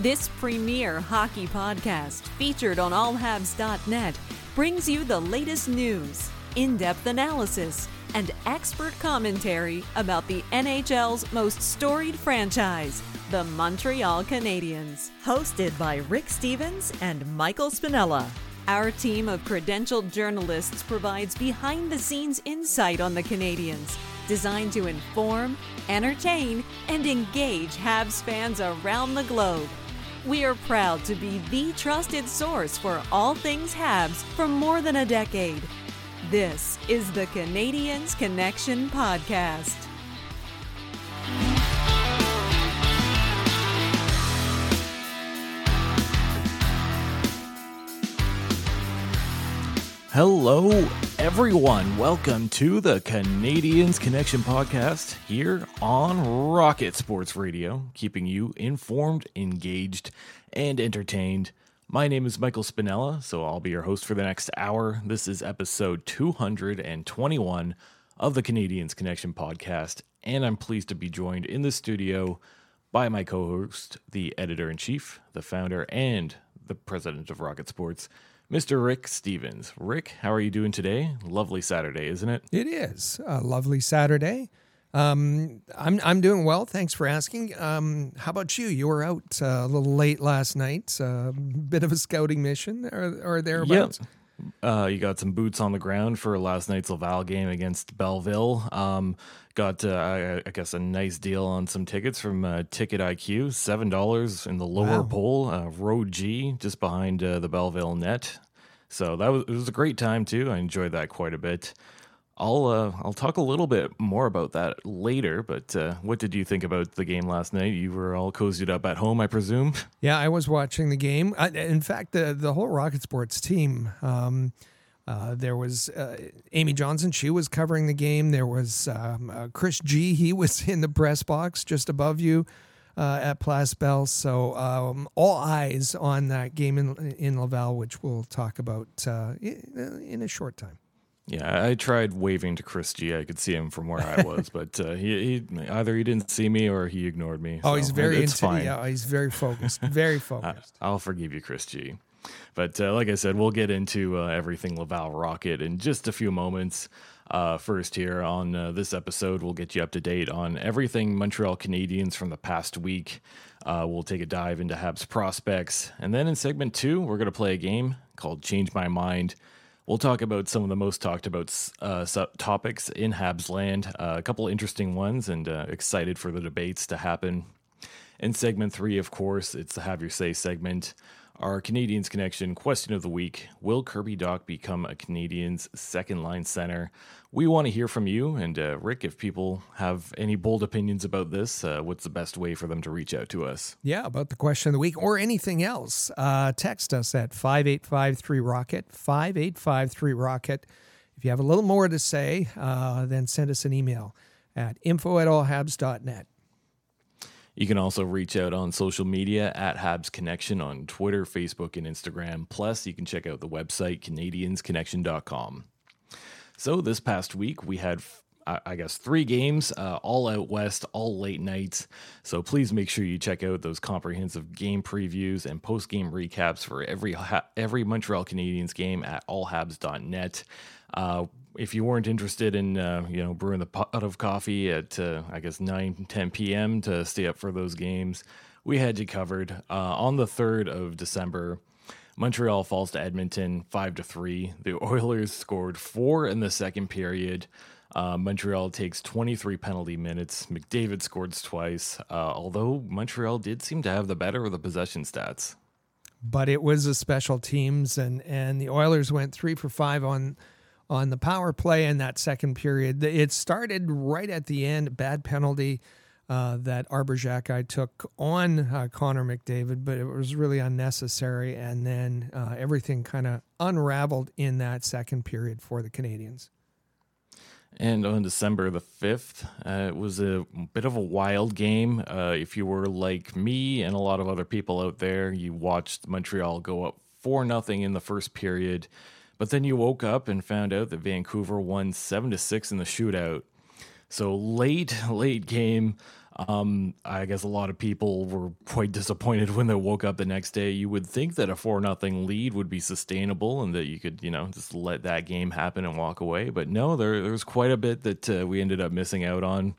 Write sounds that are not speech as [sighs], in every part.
This premier hockey podcast, featured on allhabs.net, brings you the latest news, in depth analysis, and expert commentary about the NHL's most storied franchise, the Montreal Canadiens. Hosted by Rick Stevens and Michael Spinella. Our team of credentialed journalists provides behind the scenes insight on the Canadiens, designed to inform, entertain, and engage Habs fans around the globe. We are proud to be the trusted source for all things Habs for more than a decade. This is the Canadiens Connection Podcast. Hello, everyone. Welcome to the Canadiens Connection podcast here on Rocket Sports Radio, keeping you informed, engaged, and entertained. My name is Michael Spinella, so I'll be your host for the next hour. This is episode 221 of the Canadiens Connection podcast, and I'm pleased to be joined in the studio by my co host, the editor in chief, the founder, and the president of Rocket Sports. Mr. Rick Stevens. Rick, how are you doing today? Lovely Saturday, isn't it? It is a lovely Saturday. Um, I'm I'm doing well. Thanks for asking. Um, how about you? You were out uh, a little late last night. A uh, bit of a scouting mission, or, or thereabouts. Yep. Uh, you got some boots on the ground for last night's Laval game against Belleville. Um, got, uh, I, I, guess, a nice deal on some tickets from uh, Ticket IQ. Seven dollars in the lower wow. pole, uh, row G, just behind uh, the Belleville net. So that was it was a great time too. I enjoyed that quite a bit. I'll uh, I'll talk a little bit more about that later. But uh, what did you think about the game last night? You were all cozied up at home, I presume. [laughs] Yeah, I was watching the game. I, in fact, the the whole Rocket Sports team. Um, uh, there was uh, Amy Johnson. She was covering the game. There was um, uh, Chris G. He [laughs] was in the press box just above you uh, at Place Bell. So um, all eyes on that game in in Laval, which we'll talk about in a short time. Yeah, I tried waving to Chris G. I could see him from where I was, [laughs] but uh, he, he, either he didn't see me or he ignored me. Oh, so he's very into, fine. Yeah, he's very focused. Very [laughs] focused. I, will forgive you, Chris G. But uh, like I said, we'll get into uh, everything Laval Rocket in just a few moments. Uh, first, here on uh, this episode, we'll get you up to date on everything Montreal Canadiens from the past week. Uh, we'll take a dive into Habs prospects. And then in segment two, we're going to play a game called Change My Mind. We'll talk about some of the most talked about uh, topics in Habs land, uh, a couple interesting ones, and uh, excited for the debates to happen. In segment three, of course, it's the Have Your Say segment. Our Canadiens Connection question of the week Will Kirby Dach become a Canadiens second line center? We want to hear from you. And uh, Rick, if people have any bold opinions about this, uh, what's the best way for them to reach out to us? Yeah, about the question of the week or anything else, uh, text us at 5853 Rocket, 5853 Rocket. If you have a little more to say, uh, then send us an email at info at allhabs.net. You can also reach out on social media at Habs Connection on Twitter, Facebook, and Instagram. Plus, you can check out the website CanadiensConnection.com. So, this past week, we had I guess three games, uh, all out west, all late nights. So please make sure you check out those comprehensive game previews and post game recaps for every every Montreal Canadiens game at allhabs.net. Uh, if you weren't interested in uh, you know brewing the pot of coffee at uh, I guess 9 10 p.m. to stay up for those games, we had you covered. Uh, on the 3rd of December, Montreal falls to Edmonton 5 to 3. The [laughs] Oilers scored 4 in the second period. Uh, Montreal takes 23 penalty minutes. McDavid scores twice, uh, although Montreal did seem to have the better of the possession stats. But it was a special teams, and, and the Oilers went three for five on on the power play in that second period. It started right at the end, bad penalty. uh, that Arber Xhekaj took on uh, Connor McDavid, but it was really unnecessary. And then uh, everything kind of unraveled in that second period for the Canadiens. And on December the 5th, uh, it was a bit of a wild game. Uh, if you were like me and a lot of other people out there, you watched Montreal go up 4 nothing in the first period, but then you woke up and found out that Vancouver won 7 to 6 in the shootout. So late, late game. Um, I guess a lot of people were quite disappointed [laughs] when they woke up the next day. You would think that a four nothing lead would be sustainable and that you could, you know, just let that game happen and walk away. But no, there, there was quite a bit that uh, we ended up missing out on.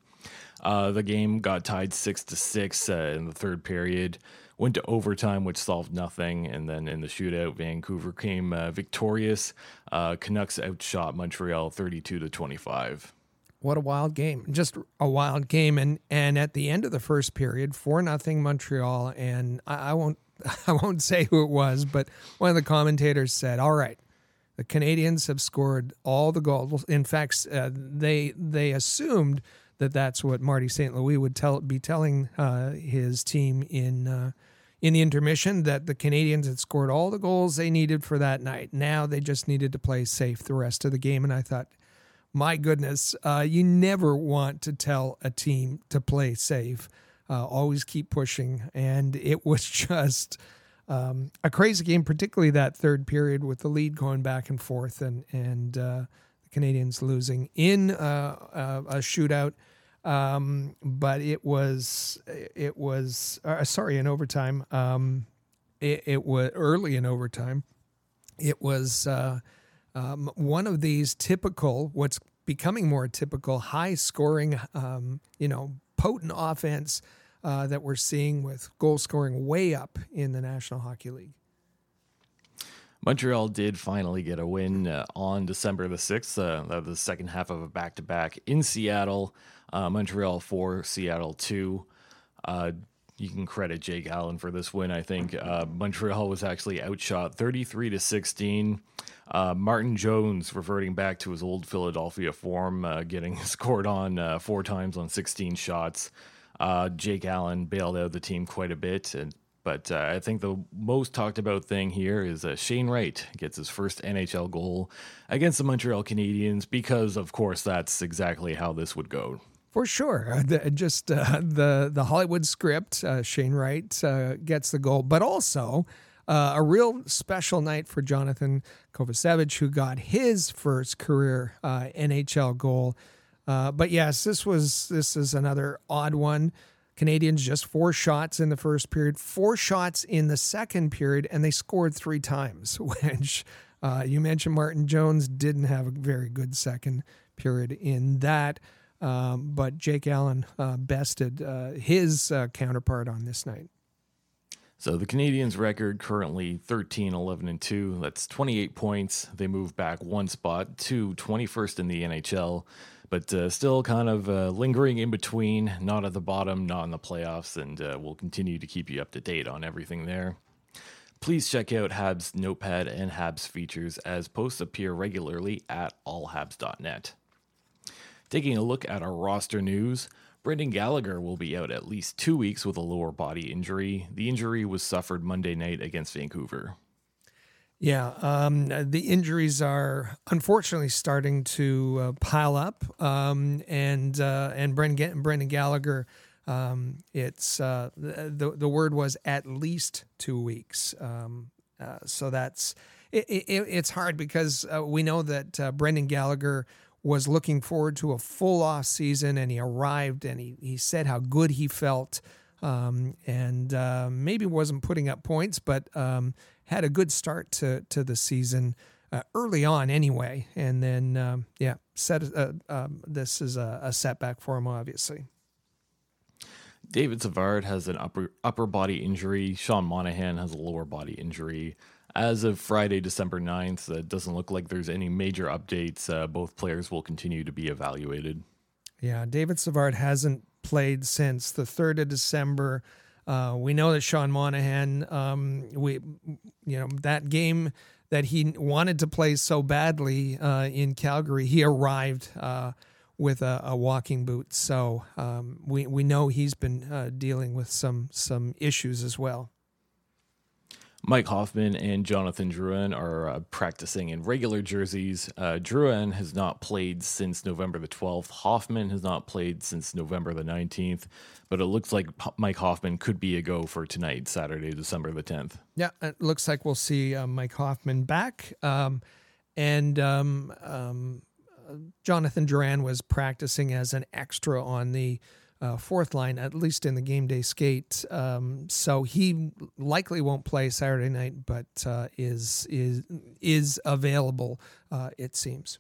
Uh, the game got tied six to six uh, in the third period. Went to overtime, which solved nothing, and then in the shootout, Vancouver came uh, victorious. Uh, Canucks outshot Montreal thirty-two to twenty-five. What a wild game. Just a wild game. And and at the end of the first period four nothing montreal. And I, I, won't [laughs] i won't say who it was but one of the commentators said all right the Canadiens have scored all the goals. In fact uh, they they assumed that that's what marty st louis would tell be telling uh, his team in uh, in the intermission that the Canadiens had scored all the goals they needed for that night. Now they just needed to play safe the rest of the game. And I thought, my goodness, uh, you never want to tell a team to play safe. Uh, always keep pushing. And it was [laughs] just um, a crazy game, particularly that third period with the lead going back and forth and, and uh, the Canadiens losing in uh, uh, a shootout. Um, but it was, it was, uh, sorry, in overtime. Um, it, it was early in overtime. It was, um, one of these typical, what's becoming more typical, high scoring, um, you know, potent offense uh, that we're seeing with goal scoring way up in the National Hockey League. Montreal did finally get a win uh, on December the 6th, uh, the second half of a back to back in Seattle. Uh, Montreal 4, Seattle 2. Uh, you can credit Jake Allen for this win. I think uh, Montreal was actually outshot 33 to 16. Uh, Martin Jones reverting back to his old Philadelphia form, uh, getting [laughs] scored on uh, four times on 16 shots. Uh, Jake Allen bailed out the team quite a bit. And, but uh, I think the most talked about thing here is Shane Wright gets his first NHL goal against the Montreal Canadiens because, of course, that's exactly how this would go. For sure, uh, [laughs] the, just uh, the the Hollywood script. Uh, Shane Wright uh, gets the goal, but also uh, a real special night for Jonathan Kovacevic, who got his first career uh, NHL goal. but yes, this was this is another odd one. Canadiens just four shots in the first period, four shots in the second period, and they scored three times. [laughs] Which you mentioned, Martin Jones didn't have a very good second period in that. Um, but Jake Allen uh, bested uh, his uh, counterpart on this night. So the Canadiens' record currently 13, 11, and 2. That's 28 points. They move back one spot to 21st in the NHL, but uh, still kind of uh, lingering in between, not at the bottom, not in the playoffs, and uh, we'll continue to keep you up to date on everything there. Please check out Habs Notepad and Habs features as posts appear regularly at allhabs.net. Taking a look at our roster news, Brendan Gallagher will be out at least two weeks with a lower body injury. The injury was suffered Monday night against Vancouver. Yeah, um, the injuries are unfortunately starting to uh, pile up, um, and uh, and Brendan, Brendan Gallagher, um, it's uh, the the word was at least two weeks. Um, uh, so that's it, it, it's hard because uh, we know that uh, Brendan Gallagher was looking forward to a full off season, and he arrived and he he said how good he felt, um, and uh, maybe wasn't putting up points, but um, had a good start to to the season uh, early on anyway, and then um, yeah, set uh, um, this is a, a setback for him obviously. David Savard has an upper upper body injury. Sean Monahan has a lower body injury. As of Friday, December 9th, it doesn't look like there's any major updates. Uh, both players will continue to be evaluated. Yeah, David Savard hasn't played since the 3rd of December. Uh, we know that Sean Monahan, um, we, you know, that game that he wanted to play so badly uh, in Calgary, he arrived uh, with a, a walking boot. So um, we we know he's been uh, dealing with some some issues as well. Mike Hoffman and Jonathan Drouin are uh, practicing in regular jerseys. Uh, Drouin has not played since November the 12th. Hoffman has not played since November the 19th, but it looks like Mike Hoffman could be a go for tonight, Saturday, December the 10th. Yeah, it looks like we'll see uh, Mike Hoffman back. Um, and um, um, Jonathan Drouin was practicing as an extra on the uh, fourth line, at least in the game day skate. Um, so he likely won't play Saturday night, but uh, is is is available. Uh, it seems.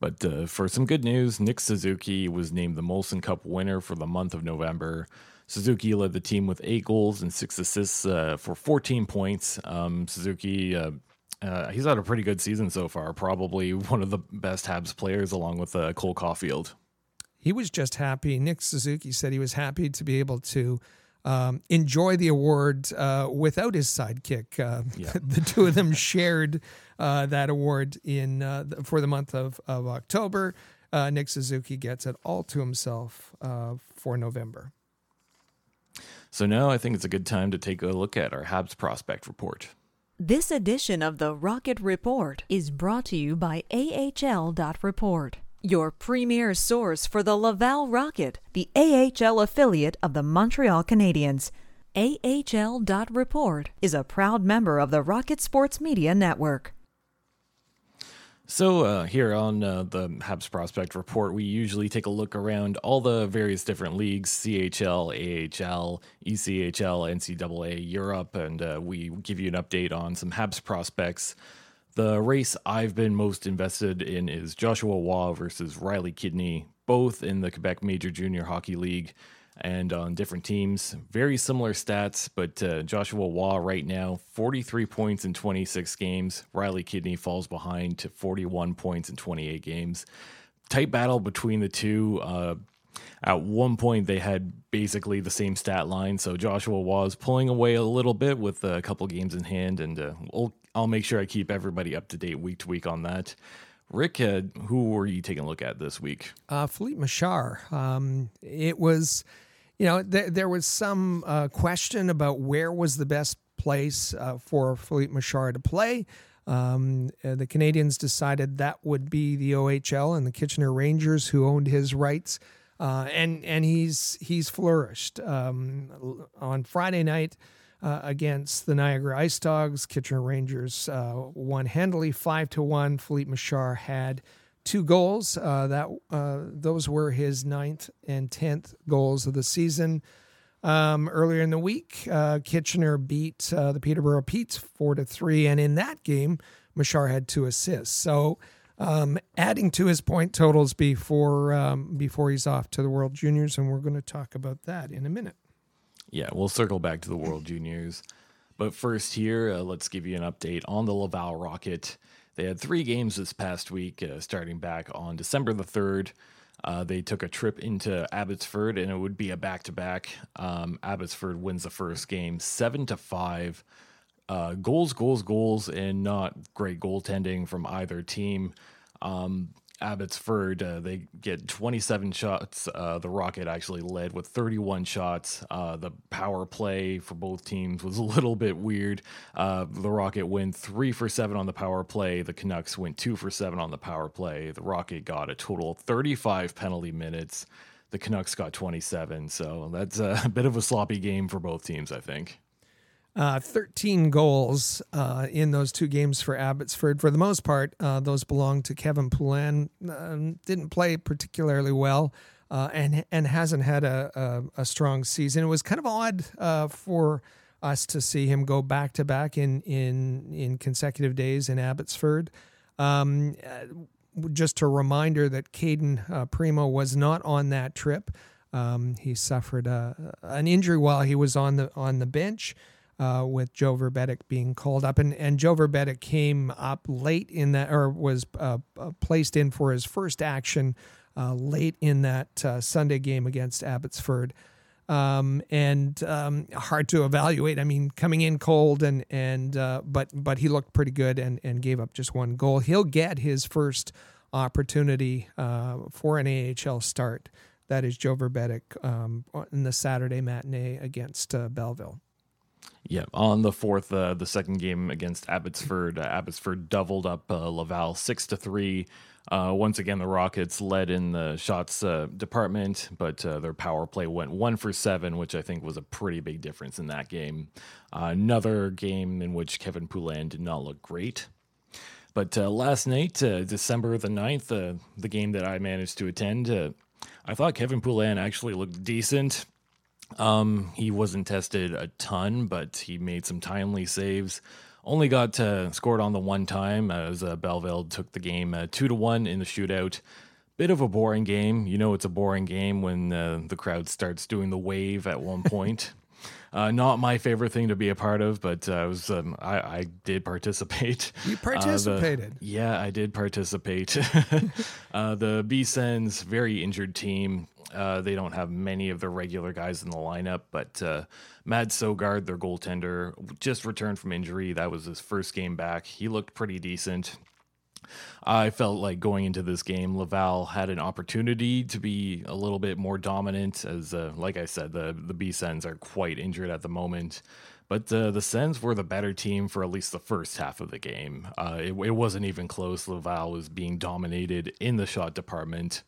But uh, for some good news, Nick Suzuki was named the Molson Cup winner for the month of November. Suzuki led the team with eight goals and six assists uh, for 14 points. Um, Suzuki. Uh, he's had a pretty good season so far. Probably one of the best Habs players, along with Cole Caufield he was just happy. Nick Suzuki said he was happy to be able to um, enjoy the award uh, without his sidekick. Uh, yeah. [laughs] the two of them shared uh, that award in uh, for the month of, of October. Uh, Nick Suzuki gets it all to himself uh, for November. So now I think it's a good time to take a look at our Habs prospect report. This edition of the Rocket Report is brought to you by AHL.report your premier source for the Laval Rocket, the AHL affiliate of the Montreal Canadiens. AHL.report is a proud member of the Rocket Sports Media Network. So, uh, here on uh, the Habs Prospect Report, we usually take a look around all the various different leagues CHL, AHL, ECHL, NCAA, Europe, and uh, we give you an update on some Habs prospects the race I've been most invested in is Joshua Roy versus Riley Kidney, both in the Quebec Major Junior Hockey League and on different teams. Very similar stats, but uh, Joshua Roy right now, 43 points in 26 games. Riley Kidney falls behind to 41 points in 28 games. Tight battle between the two. Uh, at one point, they had basically the same stat line. So Joshua was pulling away a little bit with a couple games in hand, and uh, we'll, I'll make sure I keep everybody up to date week to week on that. Rick, uh, who were you taking a look at this week? Uh, Filip Mesar. Um, it was, you know, th- there was some uh, question about where was the best place uh, for Filip Mesar to play. Um, uh, the Canadiens decided that would be the OHL and the Kitchener Rangers, who owned his rights uh, and and he's he's flourished. Um, on Friday night uh, against the Niagara Ice Dogs, Kitchener Rangers uh, won handily five to one. Filip Mesar had two goals. Uh, that uh, those were his ninth and tenth goals of the season. Um, earlier in the week, uh, Kitchener beat the Peterborough Petes four to three, and in that game, Mesar had two assists. So um, adding to his point totals before um, before he's off to the World Juniors, and we're going to talk about that in a minute. Yeah, we'll circle back to the World Juniors, but first here, uh, let's give you an update on the Laval Rocket. They had three games this past week, uh, starting back on December the third. Uh, they took a trip into Abbotsford, and it would be a back-to-back. Um, Abbotsford wins the first game, seven to five uh, goals, goals, goals, and not great goaltending from either team. Um, Abbotsford, uh, they get 27 shots. Uh, the Rocket actually led with 31 shots. Uh, the power play for both teams was [laughs] a little bit weird. Uh, the Rocket went three for seven on the power play. The Canucks went two for seven on the power play. The Rocket got a total of 35 penalty minutes. The Canucks got 27. So that's a [laughs] bit of a sloppy game for both teams, I think. Uh, 13 goals uh, in those two games for Abbotsford. For the most part, uh, those belong to Kevin Poulin. Um, didn't play particularly well uh, and and hasn't had a, a, a, strong season. It was kind of odd uh, for us to see him go back to back in in in consecutive days in Abbotsford. Um, uh, just a reminder that Cayden Primeau was not on that trip. Um, he suffered a, an injury while he was on the on the bench uh, with Joe Vrbetic being called up. And, and Joe Vrbetic came up late in that, or was uh, uh, placed in for his first action uh, late in that uh, Sunday game against Abbotsford. Um, and um, hard to evaluate. I mean, coming in cold and and uh, but but he looked pretty good and and gave up just one goal. He'll get his first opportunity for an AHL start. That is Joe Vrbetic um, in the Saturday matinee against Belleville. Yeah, on the fourth, uh, the second game against Abbotsford, uh, Abbotsford doubled up uh, Laval six to three. Uh, once again, the Rockets led in the shots uh, department, but uh, their power play went one for seven, which I think was a pretty big difference in that game. another game in which Kevin Poulin did not look great. But last night, December the 9th, the game that I managed to attend, I thought Kevin Poulin actually looked decent. Um, he wasn't tested a ton, but he made some timely saves. Only got uh, scored on the one time as uh, Belleville took the game uh, two to one in the shootout. Bit of a boring game. You know, it's a boring game when uh, the crowd starts doing the wave at one point. [laughs] Uh, not my favorite thing to be a part of, but uh, I was um, I, I, did participate. You participated. Uh, the, yeah, I did participate. [laughs] Uh, the B Sens very injured team. Uh, they don't have many of the regular guys in the lineup, but uh, Mads Søgaard, their goaltender, just returned from injury. That was his first game back. He looked pretty decent. I felt like going into this game, Laval had an opportunity to be a little bit more dominant. As uh, like I said, the the B Sens are quite injured at the moment, but uh, the Sens were the better team for at least the first half of the game. Uh, it, it, wasn't even close. Laval was being dominated in the shot department.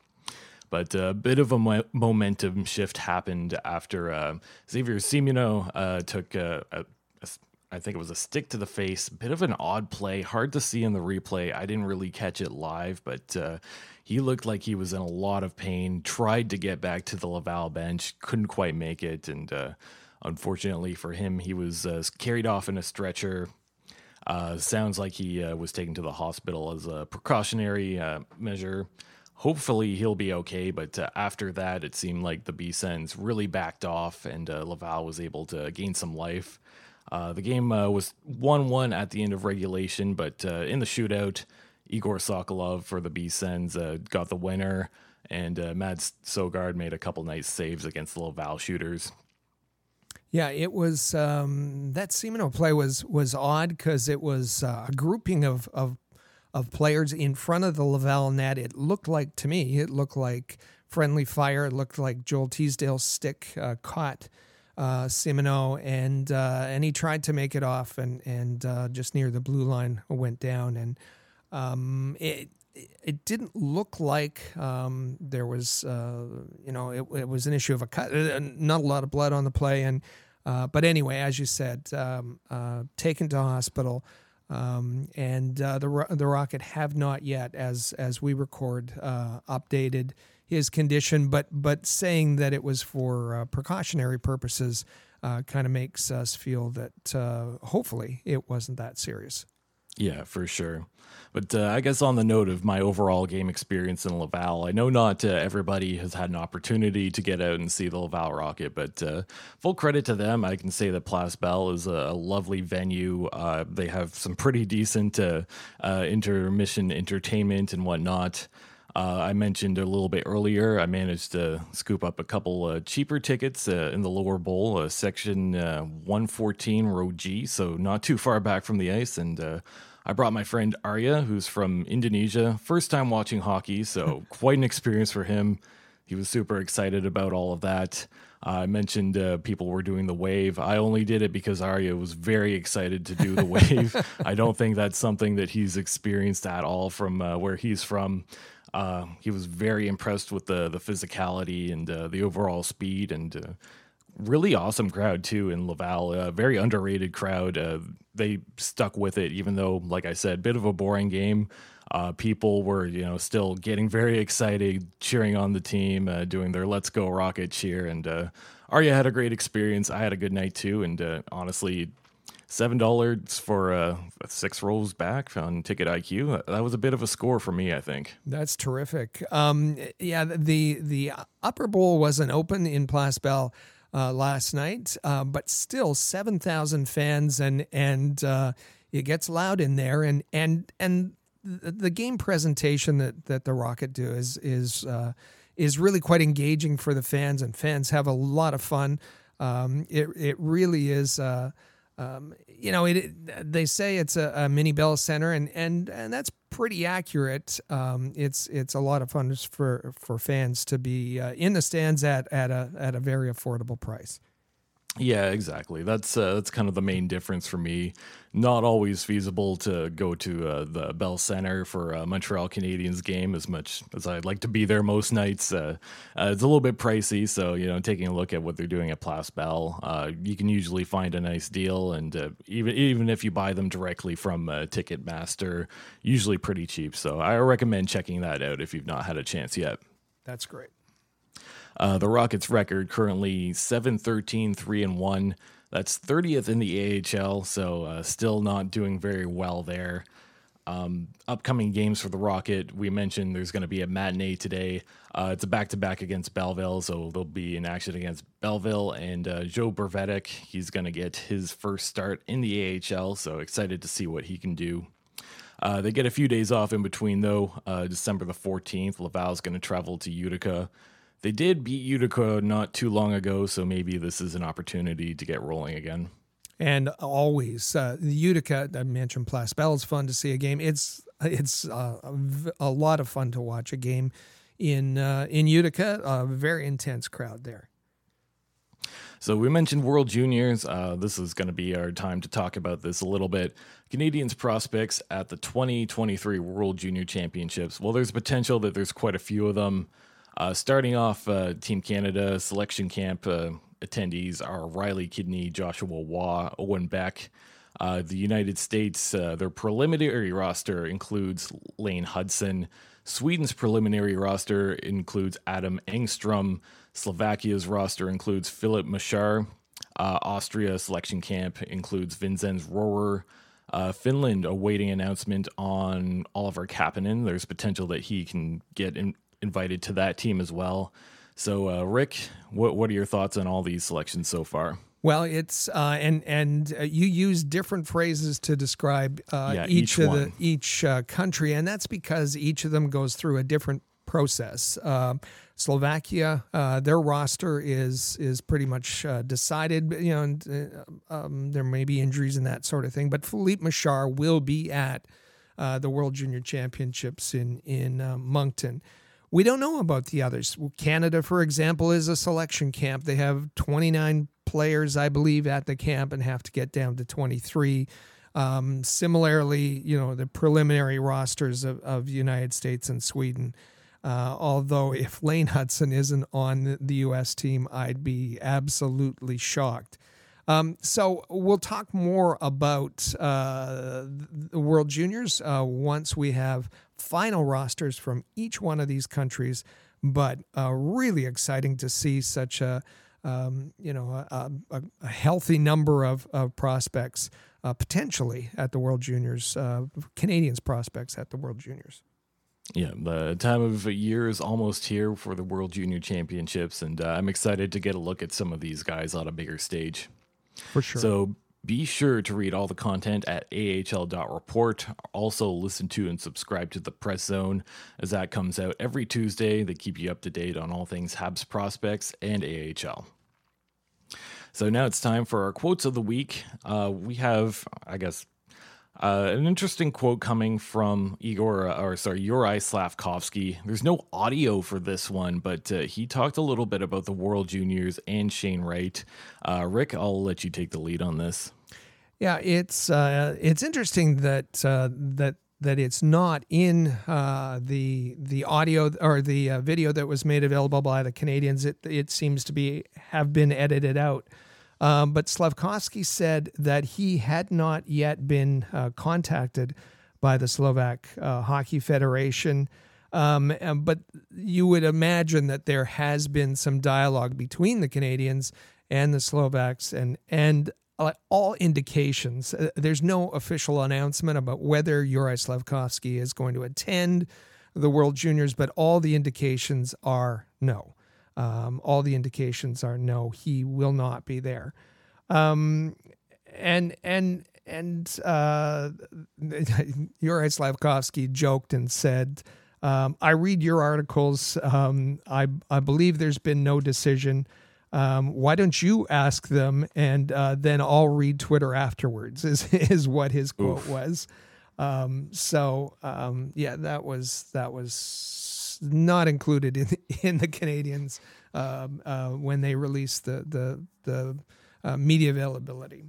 But a bit of a mo- momentum shift happened after uh, Xavier Simoneau uh, took a, a, a, I think it was a stick to the face. Bit of an odd play, hard to see in the replay. I didn't really catch it live, but uh, he looked like he was in a lot of pain. Tried to get back to the Laval bench, couldn't quite make it, and uh, unfortunately for him, he was uh, carried off in a stretcher. Uh, sounds like he was taken to the hospital as a precautionary measure hopefully he'll be okay. But uh, after that, it seemed like the B Sens really backed off, and uh, Laval was able to gain some life. Uh, the game uh, was 1 1 at the end of regulation, but uh, in the shootout, Egor Sokolov for the B Sens uh, got the winner, and Mads Søgaard made a couple nice saves against the Laval shooters. Yeah, it was um, that Simoneau play was was odd because it was a grouping of of of players in front of the Laval net. It looked like, to me, it looked like friendly fire. It looked like Joel Teasdale's stick uh, caught uh, Simoneau, and uh, and he tried to make it off, and and uh, just near the blue line went down, and um, it it didn't look like um, there was uh, you know it, it, was an issue of a cut, uh, not a lot of blood on the play, and uh, but anyway, as you said, um, taken to hospital. Um, and uh, the the Rocket have not yet, as as we record, uh, updated his condition, but but saying that it was for uh, precautionary purposes uh, kind of makes us feel that uh, hopefully it wasn't that serious. Yeah, for sure. But uh, I guess on the note of my overall game experience in Laval, I know not uh, everybody has had an opportunity to get out and see the Laval Rocket, but uh, full credit to them. I can say that Place Bell is a, lovely venue. Uh, they have some pretty decent uh, uh, intermission entertainment and whatnot. I mentioned a little bit earlier, I managed to scoop up a couple cheaper tickets in the lower bowl, section 114, row G, so not too far back from the ice. And I brought my friend Arya, who's from Indonesia, first time watching hockey, so [laughs] quite an experience for him. He was super excited about all of that. Uh, I mentioned uh, people were doing the wave. I only did it because Arya was very excited to do the [laughs] wave. I don't think that's something that he's experienced at all from uh, where he's from. Uh, he was very impressed with the the physicality and uh, the overall speed and uh, really awesome crowd too in Laval. A very underrated crowd. Uh, they stuck with it, even though, like I said, bit of a boring game. Uh, people were, you know, still getting very excited, cheering on the team, uh, doing their "Let's Go Rocket" cheer. And uh, Arya had a great experience. I had a good night too. And uh, honestly, seven dollars for uh, six rolls back on Ticket IQ. That was a bit of a score for me, I think. That's terrific. Um, yeah, the the upper bowl wasn't open in Place Bell uh, last night, uh, but still seven thousand fans, and and uh, it gets loud in there, and and and the game presentation that that the Rocket do is is uh, is really quite engaging for the fans, and fans have a lot of fun. Um, it it really is. Uh, um, you know, it, it, they say it's a, a, mini Bell Center, and and and that's pretty accurate. Um, it's it's a lot of fun for for fans to be uh, in the stands at at a at a very affordable price. Yeah, exactly. That's uh, that's kind of the main difference for me. Not always feasible to go to uh, the Bell Center for a Montreal Canadiens game as much as I'd like to be there most nights. Uh, uh, it's a little bit pricey, so you know, taking a look at what they're doing at Place Bell, uh, you can usually find a nice deal, and uh, even even if you buy them directly from Ticketmaster, usually pretty cheap. So I recommend checking that out if you've not had a chance yet. That's great. Uh, the Rockets' record currently 7 13, 3 and 1. That's 30th in the AHL, so uh, still not doing very well there. Um, upcoming games for the Rocket, we mentioned there's going to be a matinee today. Uh, it's a back to back against Belleville, so they'll be in action against Belleville. And uh, Joe Vrbetic, he's going to get his first start in the AHL, so excited to see what he can do. Uh, they get a few days off in between, though. Uh, December the 14th, Laval's going to travel to Utica. They did beat Utica not too long ago, so maybe this is an opportunity to get rolling again. And always, uh, Utica, I mentioned Place Bell is fun to see a game. It's it's uh, a, a, lot of fun to watch a game in uh, in Utica. A very intense crowd there. So we mentioned World Juniors. Uh, this is going to be our time to talk about this a little bit. Canadiens prospects at the 2023 World Junior Championships. Well, there's potential that there's quite a few of them. Uh, starting off, uh, Team Canada selection camp uh, attendees are Riley Kidney, Joshua Roy, Owen Beck. Uh, the United States, uh, their preliminary roster includes Lane Hutson. Sweden's preliminary roster includes Adam Engstrom. Slovakia's roster includes Filip Mesar. Uh, Austria selection camp includes Vinzenz Rohrer. Uh, Finland awaiting announcement on Oliver Kapanen. There's potential that he can get in, invited to that team as well. So, uh, Rick, what what are your thoughts on all these selections so far? Well, it's uh, and and uh, you use different phrases to describe uh, yeah, each, each, of the each uh, country, and that's because each of them goes through a different process. Slovakia, uh, their roster is is pretty much decided. You know, and, um, there may be injuries and that sort of thing, but Filip Mesar will be at the World Junior Championships in in Moncton. We don't know about the others. Canada, for example, is a selection camp. They have 29 players, I believe, at the camp and have to get down to 23. Um, similarly, you know, the preliminary rosters of, of United States and Sweden. Uh, although, if Lane Hutson isn't on the U.S. team, I'd be absolutely shocked. Um, so we'll talk more about uh, the World Juniors uh, once we have final rosters from each one of these countries. But uh, really exciting to see such a um, you know a, a, a, healthy number of, of prospects uh, potentially at the World Juniors, uh, Canadiens prospects at the World Juniors. Yeah, the time of year is almost here for the World Junior Championships, and uh, I'm excited to get a look at some of these guys on a bigger stage. For sure. So be sure to read all the content at ahl.report. Also, listen to and subscribe to the Press Zone as that comes out every Tuesday. They keep you up to date on all things Habs prospects and AHL. So now it's time for our quotes of the week. Uh, we have, I guess, uh, an interesting quote coming from Igor, uh, or sorry, Juraj Slafkovsky. There's no audio for this one, but uh, he talked a little bit about the World Juniors and Shane Wright. Uh, Rick, I'll let you take the lead on this. Yeah, it's uh, it's interesting that uh, that that it's not in the the audio or the video that was made available by the Canadiens. It it seems to be have been edited out. Um, but Slafkovsky said that he had not yet been uh, contacted by the Slovak uh, Hockey Federation. Um, but you would imagine that there has been some dialogue between the Canadiens and the Slovaks, and and uh, all indications. Uh, there's no official announcement about whether Juraj Slafkovsky is going to attend the World Juniors, but all the indications are no. Um, all the indications are no, he will not be there. Um, and and and uh, [laughs] Juraj Slafkovsky joked and said, um, "I read your articles. Um, I I believe there's been no decision. Um, why don't you ask them, and uh, then I'll read Twitter afterwards?" [laughs] Is is what his quote Oof. was. Um, so um, yeah, that was that was not included in the, [laughs] in the Canadiens um, uh, when they released the the the uh, media availability.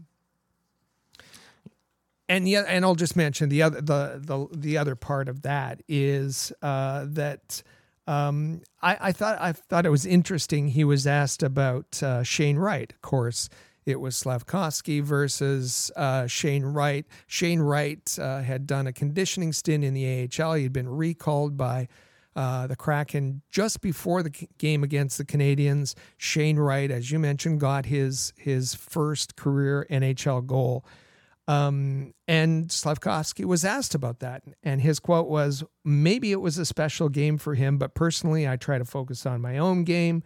And yeah, and I'll just mention the other the the the other part of that is uh, that um, I, I thought I thought it was interesting. He was asked about uh, Shane Wright, of course. It was Slafkovsky versus uh, Shane Wright. Shane Wright uh, had done a conditioning stint in the AHL. He had been recalled by uh, the Kraken just before the game against the Canadiens. Shane Wright, as you mentioned, got his his first career NHL goal. Um, and Slafkovsky was asked about that, and his quote was, "Maybe it was a special game for him, but personally, I try to focus on my own game."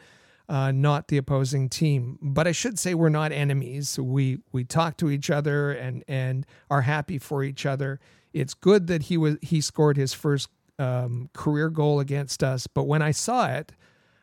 uh, not the opposing team. But I should say we're not enemies. We we talk to each other and and are happy for each other. It's good that he was he scored his first um, career goal against us. But when I saw it,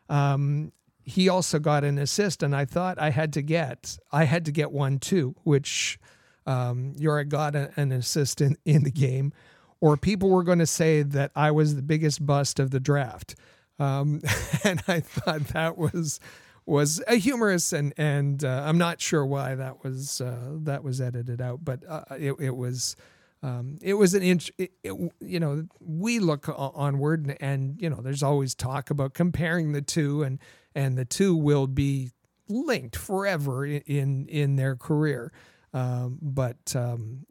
um, he also got an assist, and I thought I had to get I had to get one too, which um, Juraj got a, an assist in, in the game, or people were going to say that I was the biggest bust of the draft. Um, [laughs] and I thought that was was a humorous and and uh, I'm not sure why that was uh, that was edited out, but uh, it, it was. Um, it was an inch, it, it, you know, we look onward and, and, you know, there's always talk about comparing the two and, and the two will be linked forever in, in their career. Um, but, um,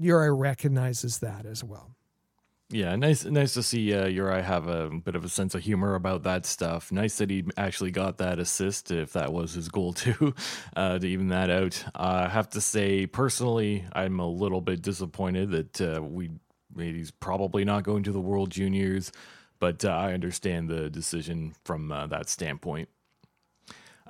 Juraj recognizes that as well. Yeah, nice, nice to see uh, Juraj have a bit of a sense of humor about that stuff. Nice that he actually got that assist, if that was his goal [laughs] too, uh, to even that out. Uh, I have to say, personally, I'm a little bit disappointed that uh, we he's probably not going to the World Juniors, but uh, I understand the decision from uh, that standpoint.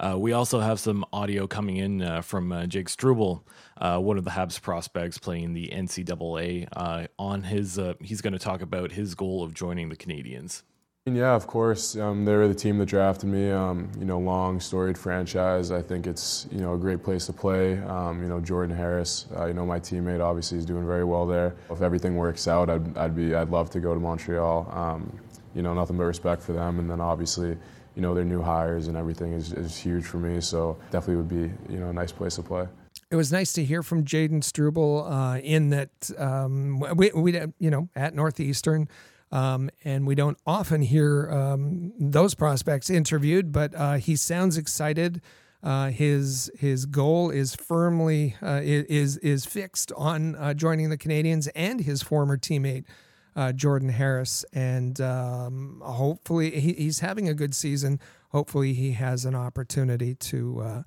Uh, we also have some audio coming in uh, from uh, Jake Struble, uh, one of the Habs prospects playing the NCAA. Uh, on his, uh, he's going to talk about his goal of joining the Canadiens. Yeah, of course. Um, they were the team that drafted me. Um, you know, long, storied franchise. I think it's you know a great place to play. Um, you know, Jordan Harris. you know, my teammate obviously is doing very well there. If everything works out, I'd, I'd be I'd love to go to Montreal. Um, you know, nothing but respect for them, and then obviously you know, their new hires and everything is, is huge for me. So definitely would be, you know, a nice place to play. It was nice to hear from Jayden Struble uh, in that um, we, we, you know, at Northeastern, um, and we don't often hear um, those prospects interviewed, but uh, he sounds excited. Uh, his his goal is firmly uh, is is fixed on uh, joining the Canadiens and his former teammate uh, Jordan Harris, and um, hopefully he, he's having a good season. Hopefully he has an opportunity to uh,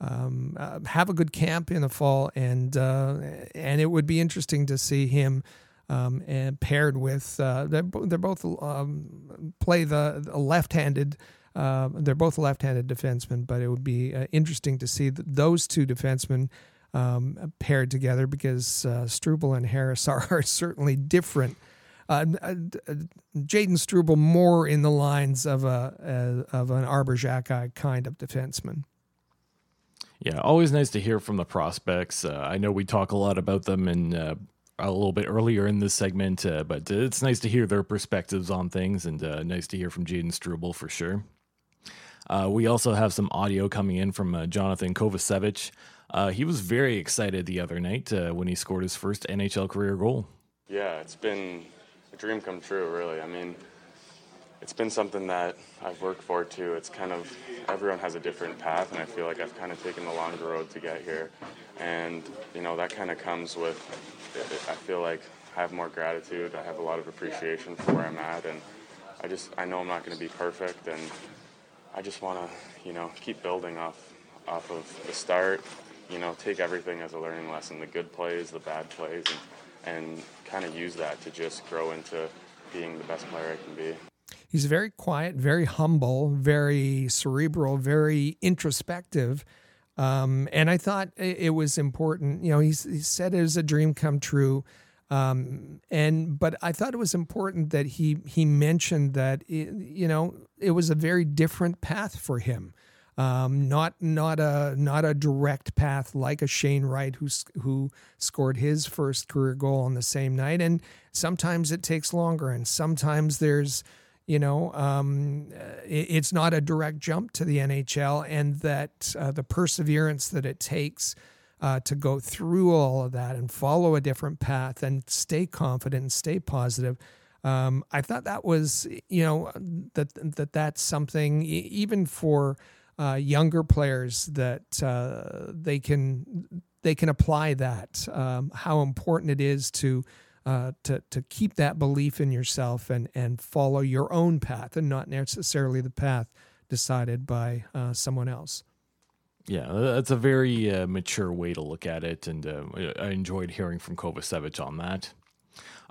um, uh, have a good camp in the fall, and uh, and it would be interesting to see him. Um, and paired with uh, they're, they're both um, play the, the left-handed uh, they're both left-handed defensemen, but it would be interesting to see those two defensemen um, paired together because Struble and Harris [laughs] are, are certainly different uh, uh, Jayden Struble more in the lines of a, a of an Arber Xhekaj kind of defenseman. Yeah, always nice to hear from the prospects. Uh, I know we talk a lot about them in uh, a little bit earlier in this segment, uh, but it's nice to hear their perspectives on things and uh, nice to hear from Jayden Struble for sure. Uh, we also have some audio coming in from uh, Jonathan Kovacevic. he was very excited the other night when he scored his first NHL career goal. Yeah, it's been a dream come true, really. I mean, it's been something that I've worked for too. It's kind of everyone has a different path, and I feel like I've kind of taken the longer road to get here. And you know that kind of comes with. I feel like I have more gratitude. I have a lot of appreciation for where I'm at, and I just I know I'm not going to be perfect, and I just want to you know keep building off off of the start. You know, take everything as a learning lesson: the good plays, the bad plays, and and kind of use that to just grow into being the best player I can be. He's very quiet, very humble, very cerebral, very introspective. Um, and I thought it was important. You know, he, said it was a dream come true. Um, and but I thought it was important that he he mentioned that it, you know it was a very different path for him. Um, not not a not a direct path like a Shane Wright who who scored his first career goal on the same night, and sometimes it takes longer, and sometimes there's you know um, it, it's not a direct jump to the NHL, and that uh, the perseverance that it takes. Uh, to go through all of that and follow a different path and stay confident and stay positive. Um, I thought that was, you know, that that that's something even for uh, younger players that uh, they can they can apply that. Um, how important it is to uh, to to keep that belief in yourself and and follow your own path and not necessarily the path decided by uh, someone else. Yeah, that's a very uh, mature way to look at it, and uh, I enjoyed hearing from Kovacevic on that.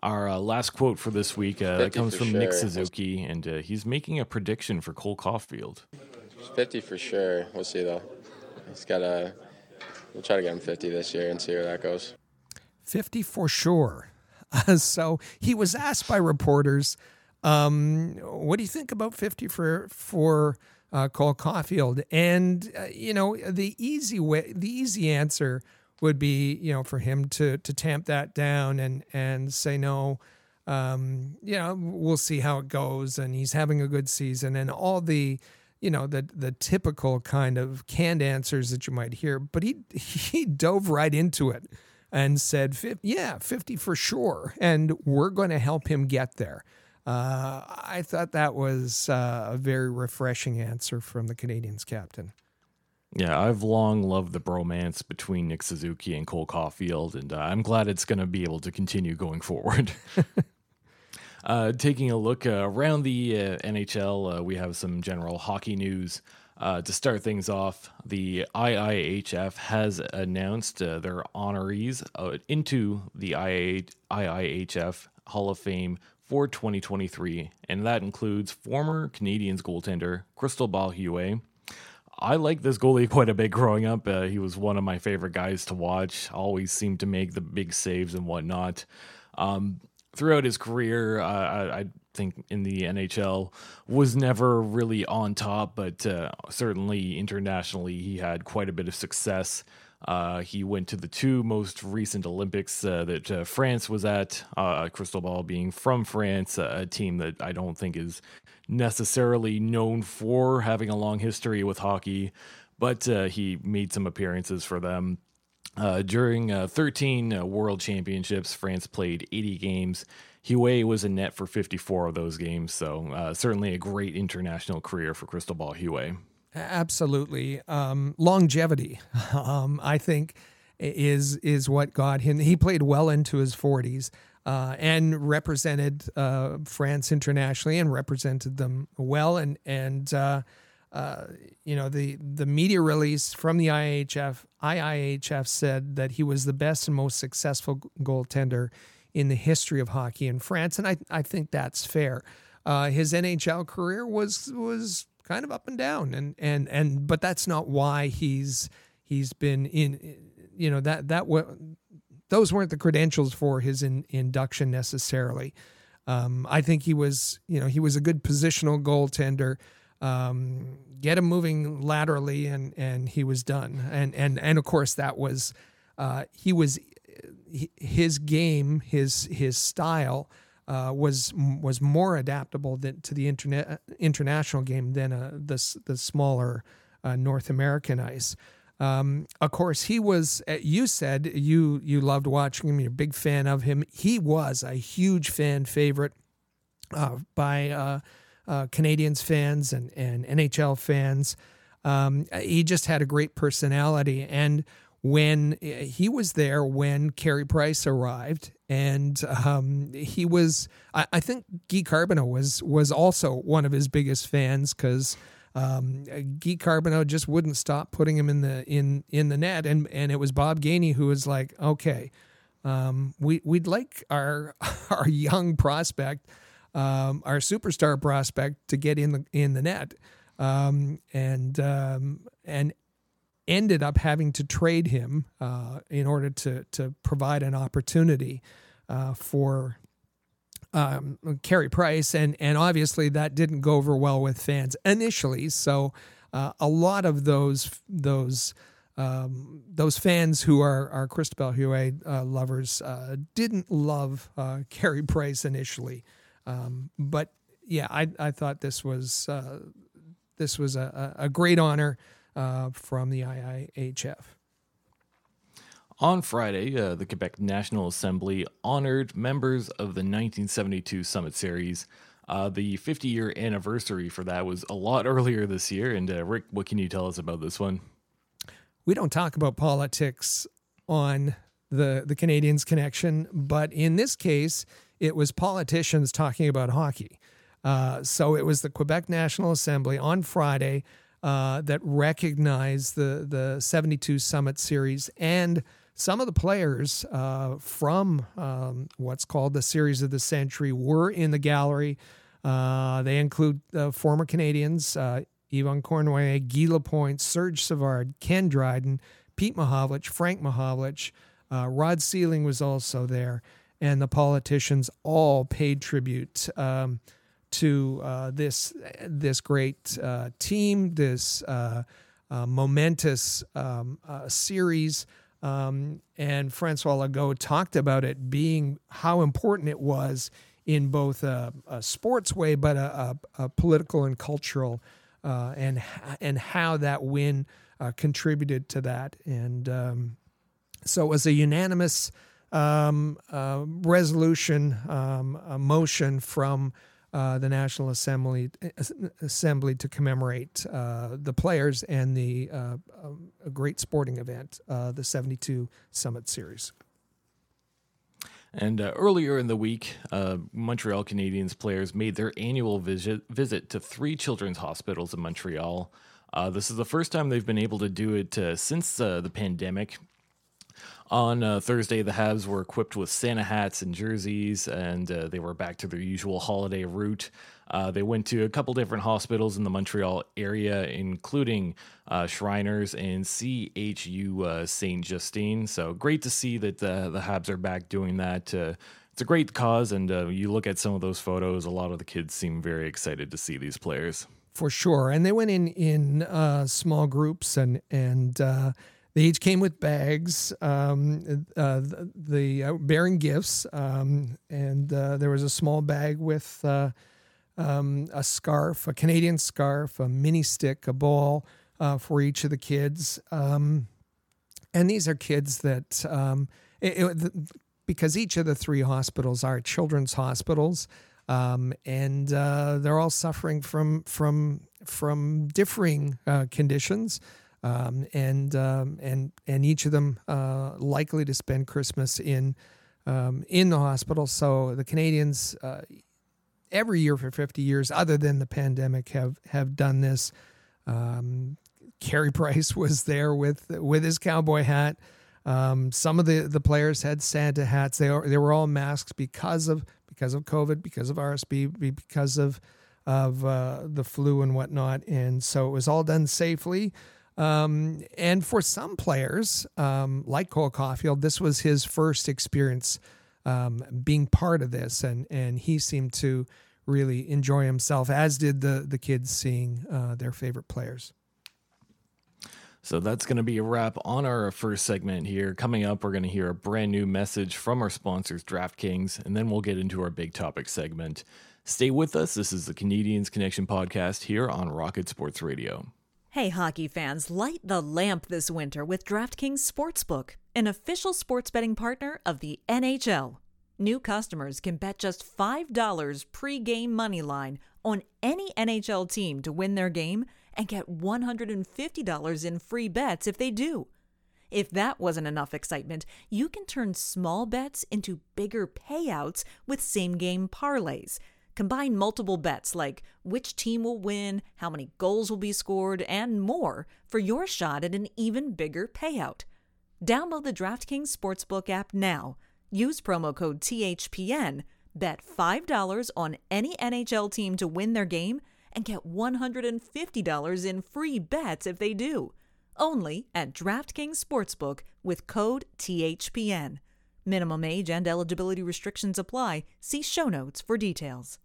Our uh, last quote for this week uh, comes from sure. Nick Suzuki, and uh, he's making a prediction for Cole Caufield. 50 for sure. We'll see though. He's got a. We'll try to get him 50 this year and see where that goes. 50 for sure. Uh, [laughs] so he was asked by reporters, um, "What do you think about 50 for for uh, Cole Caufield?" And uh, you know, the easy way, the easy answer would be, you know, for him to to tamp that down and and say no. Um, you know, we'll see how it goes, and he's having a good season, and all the you know the the typical kind of canned answers that you might hear but he [laughs] he dove right into it and said yeah 50 for sure and we're going to help him get there uh, I thought that was uh, a very refreshing answer from the Canadiens captain. Yeah, I've long loved the bromance between Nick Suzuki and Cole Caufield, and uh, I'm glad it's going to be able to continue going forward. [laughs] Uh, taking a look uh, around the uh, NHL, uh, we have some general hockey news. Uh, to start things off, the IIHF has announced uh, their honorees into the IIHF Hall of Fame for 2023, and that includes former Canadiens goaltender Cristobal Huet. I like this goalie [laughs] quite a bit growing up. Uh, he was one of my favorite guys to watch. Always seemed to make the big saves and whatnot. Um, throughout his career, uh, I, I, think in the NHL was never really on top, but uh, certainly internationally he had quite a bit of success. Uh, he went to the two most recent Olympics uh, that uh, France was at, uh, Ball being from France, a team that I don't think is necessarily known for having a long history with hockey, but he made some appearances for them. Uh, during uh, 13 uh, World Championships, France played 80 games. Huet was in net for 54 of those games, so uh, certainly a great international career for Cristobal Huet. Absolutely, um, longevity. [laughs] Um, I think is is what got him. He played well into his 40s. Uh, and represented uh, France internationally and represented them well. And and uh, you know, the the media release from the IIHF, IIHF said that he was the best and most successful goaltender in the history of hockey in France, and I I think that's fair. Uh, his NHL career was was kind of up and down, and and and but that's not why he's he's been in. You know that that those weren't the credentials for his in, induction necessarily. Um, I think he was, you know, he was a good positional goaltender um, get him moving laterally, and and he was done. And and and of course that was uh, he was his game, his his style. Uh, was was more adaptable than, to the internet international game than uh, the the smaller uh, North American ice. Um, of course, he was. Uh, you said you you loved watching him. You're a big fan of him. He was a huge fan favorite uh, by uh, uh, fans and, and NHL fans. Um, he just had a great personality. And when uh, he was there, when Carey Price arrived, and um, he was, I, I, think Guy Carbonneau was was also one of his biggest fans because um, Guy Carbonneau just wouldn't stop putting him in the in in the net, and and it was Bob Gainey who was like, okay, um, we we'd like our [laughs] our young prospect um, our superstar prospect to get in the in the net, um, and um, and ended up having to trade him uh, in order to to provide an opportunity uh, for um, Carey Price, and and obviously that didn't go over well with fans initially. So uh, a lot of those those um, those fans who are are Cristobal Huet uh, lovers uh, didn't love uh, Carey Price initially, um, but yeah, I I thought this was uh, this was a, a great honor uh, from the IIHF. On Friday, uh, the Quebec National Assembly honored members of the 1972 Summit Series. Uh, the 50 year anniversary for that was a lot [laughs] earlier this year. And uh, Rick, what can you tell us about this one? We don't talk about politics on the the Canadiens connection, but in this case, it was politicians talking about hockey. Uh, so it was the Quebec National Assembly on Friday uh, that recognized the the 72 Summit Series and some of the players uh, from um, what's called the Series of the Century were in the gallery. Uh, they include former Canadiens uh, Yvan Cournoyer, Guy Lapointe, Serge Savard, Ken Dryden, Pete Mahovlich, Frank Mahovlich. Uh, Rod Seiling was also there, and the politicians all paid tribute um, to uh, this this great team, this momentous um, series. Um, and Francois Legault talked about it being how important it was in both a, a sports way, but a, a, a political and cultural, uh, and and how that win uh, contributed to that. And um, so it was a unanimous um, uh, resolution, um, motion from uh, the National Assembly Assembly to commemorate uh, the players and the uh, a great sporting event, uh, the 72 Summit Series. And uh, earlier in the week, uh, Montreal Canadiens players made their annual visit visit to three children's hospitals in Montreal. this is the first time they've been able to do it since the pandemic. On uh, Thursday, the Habs were equipped with Santa hats and jerseys, and uh, they were back to their usual holiday route. Uh, they went to a couple different hospitals in the Montreal area, including uh, Shriners and CHU uh, St. Justine. So great to see that the, the Habs are back doing that. Uh, it's a great cause, and you look at some of those photos, a lot of the kids seem very excited to see these players. For sure. And they went in in small groups and, and, they each came with bags, um, uh, the, the uh, bearing gifts, um, and uh, there was a small bag with uh, um, a scarf, a Canadian scarf, a mini stick, a ball uh, for each of the kids. Um, and these are kids that, um, it, it, because each of the three hospitals are children's hospitals, um, and uh, they're all suffering from from from differing conditions um, and um, and and each of them uh, likely to spend Christmas in um, in the hospital. So the Canadiens uh, every year for 50 years, other than the pandemic, have have done this. Um, Carey [laughs] Price was there with with his cowboy hat. Um, some of the, the players had Santa hats. They they were all masks because of because of COVID, because of RSV, because of of uh, the flu and whatnot. And so it was all done safely. Um, and for some players, um, like Cole Caufield, this was his first experience um, being part of this, and and he seemed to really enjoy himself, as did the the kids seeing uh, their favorite players. So that's going to be a wrap on our first segment here. Coming up, we're going to hear a brand new message from our sponsors, DraftKings, and then we'll get into our big topic segment. Stay with us. This is the Canadiens Connection podcast here on Rocket Sports Radio. Hey, hockey fans, light the lamp this winter with DraftKings Sportsbook, an official sports betting partner of the NHL. New customers can bet just $5 pre-game money line on any NHL team to win their game and get $150 in free bets if they do. If that wasn't enough excitement, you can turn small bets into bigger payouts with same game parlays – Combine multiple bets like which team will win, how many goals will be scored, and more for your shot at an even bigger payout. Download the DraftKings Sportsbook app now. Use promo code THPN. Bet $5 on any NHL team to win their game and get $150 in free bets if they do. Only at DraftKings Sportsbook with code THPN. Minimum age and eligibility restrictions apply. See show notes for details.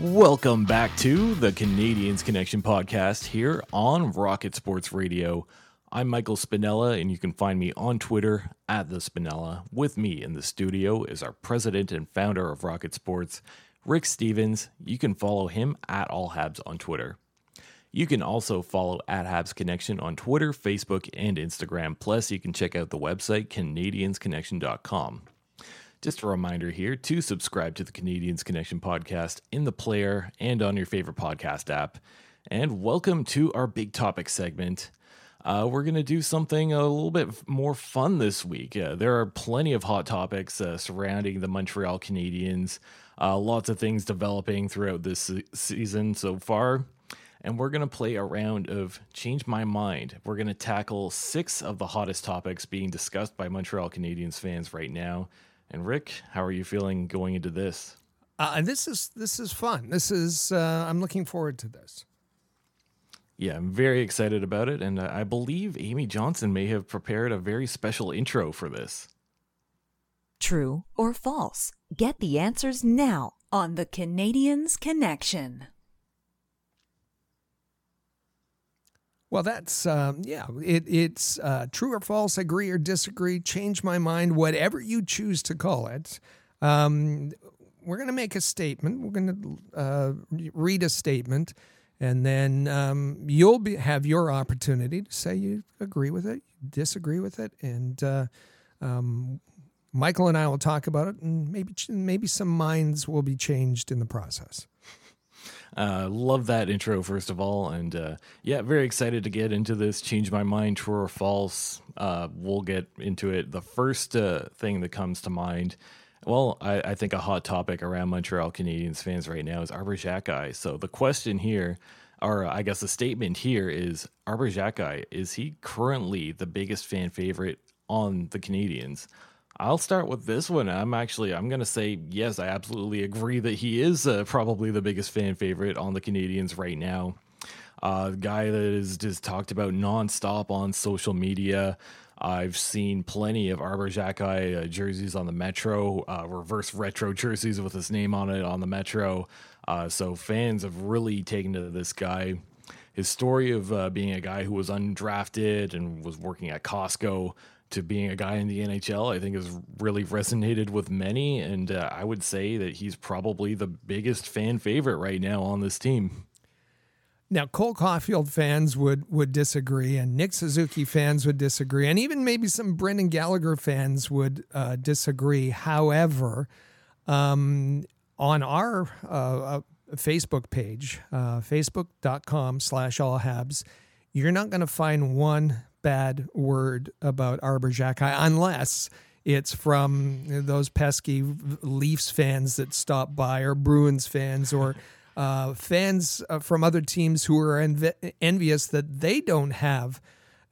Welcome back to the Canadiens Connection podcast here on Rocket Sports Radio. I'm Michael Spinella, and you can find me on Twitter at the Spinella. With me in the studio is our president and founder of Rocket Sports, Rick Stevens. You can follow him at All Habs on Twitter. You can also follow at Habs Connection on Twitter, Facebook, and Instagram. Plus, you can check out the website CanadiensConnection.com. Just a reminder here to subscribe to the Canadiens Connection podcast in the player and on your favorite podcast app. And welcome to our big topic segment. Uh, we're going to do something a little bit more fun this week. Uh, there are plenty of hot topics uh, surrounding the Montreal Canadiens, uh, lots of things developing throughout this se- season so far. And we're going to play a round of Change My Mind. We're going to tackle six of the hottest topics being discussed by Montreal Canadiens fans right now. And Rick, how are you feeling going into this? Uh, this is this is fun. This is uh, I'm looking forward to this. Yeah, I'm very excited about it, and uh, I believe Amy Johnson may have prepared a very special intro for this. True or false? Get the answers now on the Canadiens Connection. Well, that's um, yeah. It, it's uh, true or false, agree or disagree, change my mind, whatever you choose to call it. Um, we're going to make a statement. We're going to uh, read a statement, and then um, you'll be, have your opportunity to say you agree with it, disagree with it, and uh, um, Michael and I will talk about it, and maybe maybe some minds will be changed in the process. Uh, love that intro, first of all. And uh, yeah, very excited to get into this. Change my mind, true or false. Uh, we'll get into it. The first uh, thing that comes to mind, well, I, I, think a hot topic around Montreal Canadiens fans right now is Arber Xhekaj. So the question here, or I guess the statement here is Arber Xhekaj, is he currently the biggest fan favorite on the Canadiens? I'll start with this one. I'm actually I'm going to say yes, I absolutely agree that he is uh, probably the biggest fan favorite on the Canadiens right now. Uh, guy that is just talked about nonstop on social media. I've seen plenty of Arber Xhekaj uh, jerseys on the Metro, uh, reverse retro jerseys with his name on it on the Metro. Uh, so fans have really taken to this guy. His story of uh, being a guy who was undrafted and was working at Costco to being a guy in the NHL, I think has really resonated with many. And uh, I would say that he's probably the biggest fan favorite right now on this team. Now, Cole Caufield fans would would disagree, and Nick Suzuki fans would disagree, and even maybe some Brendan Gallagher fans would uh, disagree. However, um, on our uh, uh Facebook page, uh, facebook.com slash all habs, you're not going to find one bad word about Arber Xhekaj unless it's from those pesky Leafs fans that stop by or Bruins fans or uh, fans uh, from other teams who are env- envious that they don't have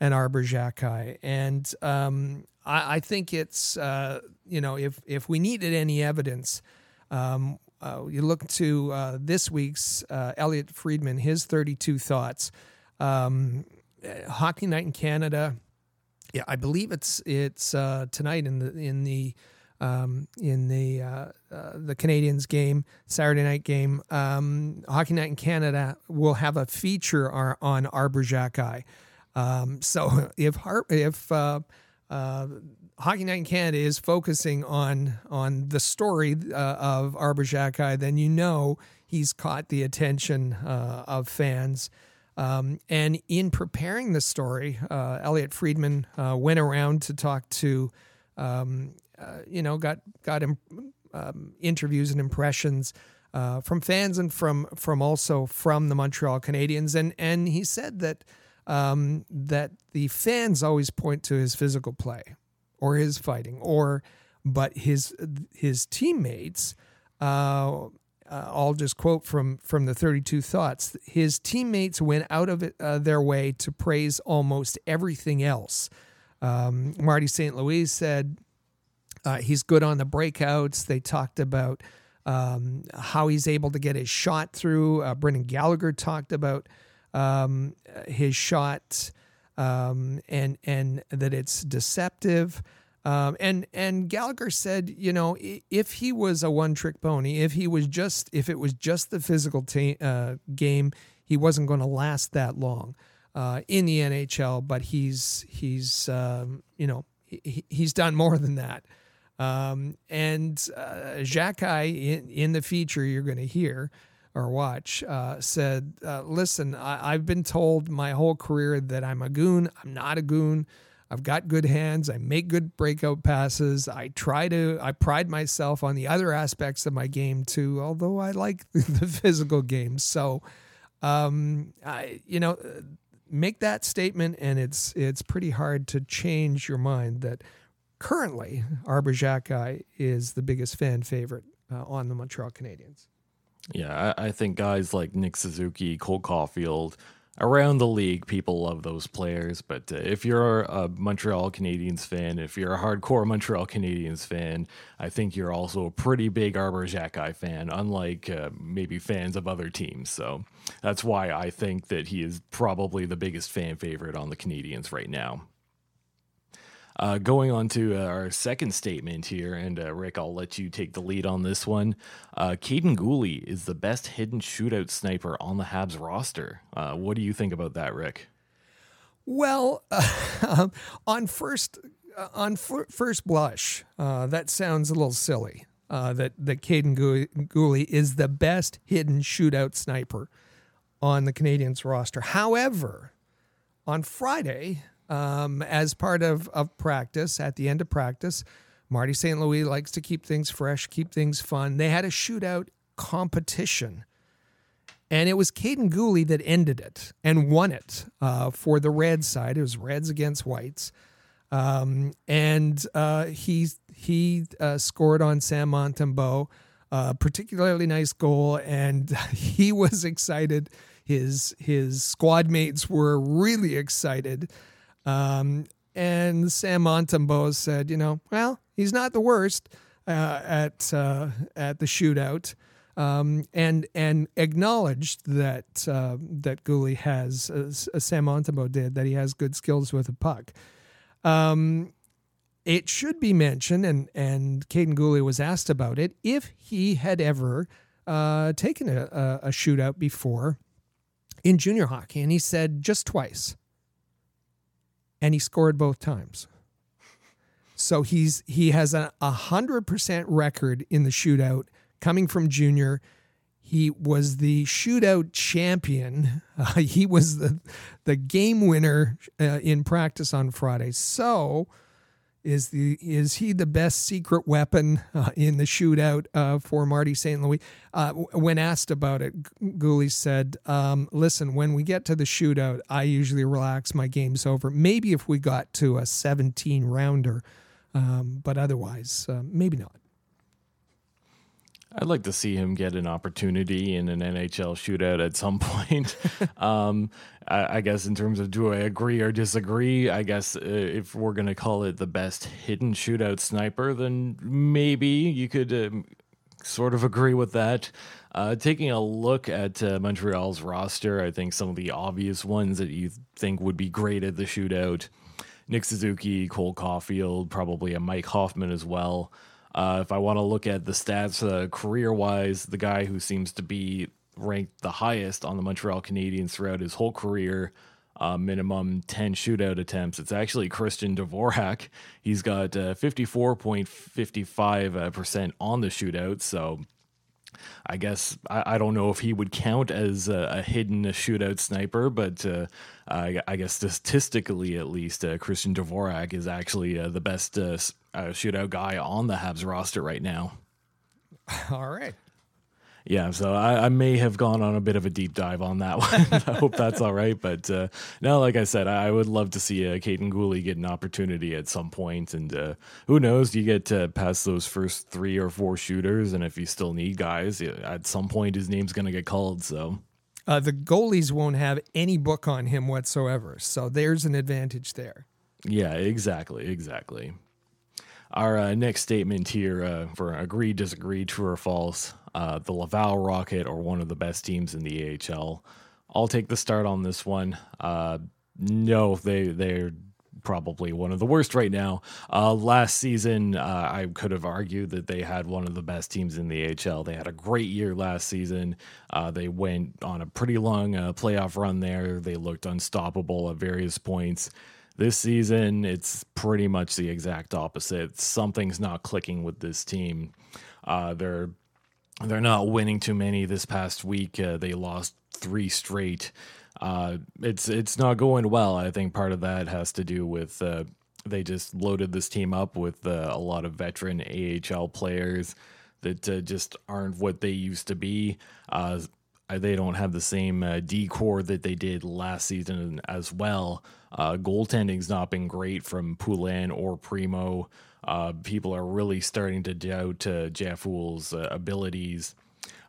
an Arber Xhekaj. And um, I, I, think it's, uh, you know, if, if we needed any evidence, um, uh, you look to uh, this week's uh, Elliotte Friedman, his 32 thoughts. Um, Hockey Night in Canada. Yeah, I believe it's it's uh, tonight in the in the um, in the uh, uh, the Canadiens game, Saturday night game. Um, Hockey Night in Canada will have a feature on Arber Xhekaj. Um, so [laughs] if if uh, uh, Hockey Night in Canada is focusing on on the story uh, of Arber Xhekaj, then you know he's caught the attention uh, of fans. Um, and in preparing the story, uh, Elliotte Friedman uh, went around to talk to, um, uh, you know, got got Im- um, interviews and impressions uh, from fans and from from also from the Montreal Canadiens, and and he said that um, that the fans always point to his physical play or his fighting, or but his his teammates uh, I'll just quote from from the 32 Thoughts. His teammates went out of uh, their way to praise almost everything else. Um, Marty St. Louis said uh, he's good on the breakouts. They talked about um, how he's able to get his shot through. Uh, Brendan Gallagher talked about um, his shot um, and and that it's deceptive. Um, and and Gallagher said, you know, if he was a one trick pony, if he was just if it was just the physical uh, game, he wasn't going to last that long uh, in the NHL. But he's he's um, you know he, he's done more than that. Um, and uh, in, in the feature you're going to hear or watch uh, said, uh, "Listen, I, I've been told my whole career that I'm a goon. I'm not a goon." I've got good hands. I make good breakout passes. I try to, I pride myself on the other aspects of my game too, although I like [laughs] the physical game. So, um, I, you know, make that statement and it's, it's pretty hard to change your mind that currently Arber Xhekaj is the biggest fan favorite uh, on the Montreal Canadiens. Yeah, I, I think guys like Nick Suzuki, Cole Caufield, around the league, people love those players. But uh, if you're a Montreal Canadiens fan, if you're a hardcore Montreal Canadiens fan, I think you're also a pretty big Arber Xhekaj fan, unlike uh, maybe fans of other teams. So that's why I think that he is probably the biggest fan favorite on the Canadiens right now. Uh, going on to uh, our second statement here, and uh, Rick, I'll let you take the lead on this one. Uh, Kaiden Guhle is the best hidden shootout sniper on the Habs roster. Uh, what do you think about that, Rick? Well, [laughs] uh, on first on f- first blush, that sounds a little silly. that that Kaiden Guhle is the best hidden shootout sniper on the Canadiens roster. However, on Friday, um, as part of, of practice, at the end of practice, Marty St. Louis likes to keep things fresh, keep things fun. They had a shootout competition. And it was Kaiden Guhle that ended it and won it uh, for the red side. It was Reds against Whites. Um, and uh, he he uh, scored on Sam Montembeault, a particularly nice goal, and [laughs] he was excited. His his squad mates were really excited. Um, and Sam Montembeault said, you know, well, he's not the worst uh, at uh, at the shootout, um, and and acknowledged that uh, that Guhle has, as, as Sam Montembeault did, that he has good skills with a puck. Um, it should be mentioned, and and Kaiden Guhle was asked about it if he had ever uh, taken a, a shootout before in junior hockey, and he said just twice and he scored both times. So he's he has a hundred percent record in the shootout coming from junior. He was the shootout champion. Uh, [laughs] he was the the game winner uh, in practice on Friday. So is the is he the best secret weapon uh, in the shootout uh, for Marty St. Louis? Uh, when asked about it, Guhle said, um, "Listen, when we get to the shootout, I usually relax. My game's over. Maybe if we got to a 17 rounder, um, but otherwise, uh, maybe not." I'd like to see him get an opportunity in an NHL shootout at some [laughs] point. um, I, I, guess in terms of do I agree or disagree? I guess uh, if we're gonna call it the best hidden shootout sniper, then maybe you could um, sort of agree with that. Uh, taking a look at uh, Montreal's roster, I think some of the obvious ones that you think would be great at the shootout: Nick Suzuki, Cole Caufield, probably a Mike Hoffman as well. Uh, if I want to look at the stats uh, career wise, the guy who seems to be ranked the highest on the Montreal Canadiens throughout his whole career, uh, minimum 10 shootout attempts, it's actually Christian Dvorak. He's got 54.55% uh, on the shootout. So I guess I, I, don't know if he would count as a, a hidden shootout sniper, but uh, I, I, guess statistically, at least, uh, Christian Dvorak is actually uh, the best uh, uh, shootout guy on the Habs roster right now. [laughs] All right. Yeah, so I, I, may have gone on a bit of a deep dive on that [laughs] one. I hope that's all right. But uh, no, like I said, I, would love to see uh, Kaiden Guhle get an opportunity at some point. And uh, who knows, you get to past those first three or four shooters. And if you still need guys, at some point his name's going to get called. So. Uh, the goalies won't have any book on him whatsoever. So there's an advantage there. Yeah, exactly. Exactly. Our uh, next statement here uh, for agree, disagree, true or false. Uh, the Laval Rocket or one of the best teams in the AHL. I'll take the start on this one. Uh, no, they they're probably one of the worst right now. Uh, last season, uh, I could have argued that they had one of the best teams in the AHL. They had a great year last season. Uh, they went on a pretty long uh, playoff run there. They looked unstoppable at various points. This season, it's pretty much the exact opposite. Something's not clicking with this team. Uh, they're they're not winning too many this past week. Uh, they lost three straight. Uh, it's it's not going well. I think part of that has to do with uh, they just loaded this team up with uh, a lot of veteran AHL players that uh, just aren't what they used to be. Uh, they don't have the same uh, D that they did last season as well. Uh, goaltending's not been great from Poulin or Primeau. Uh, people are really starting to doubt uh, Houle's uh, abilities.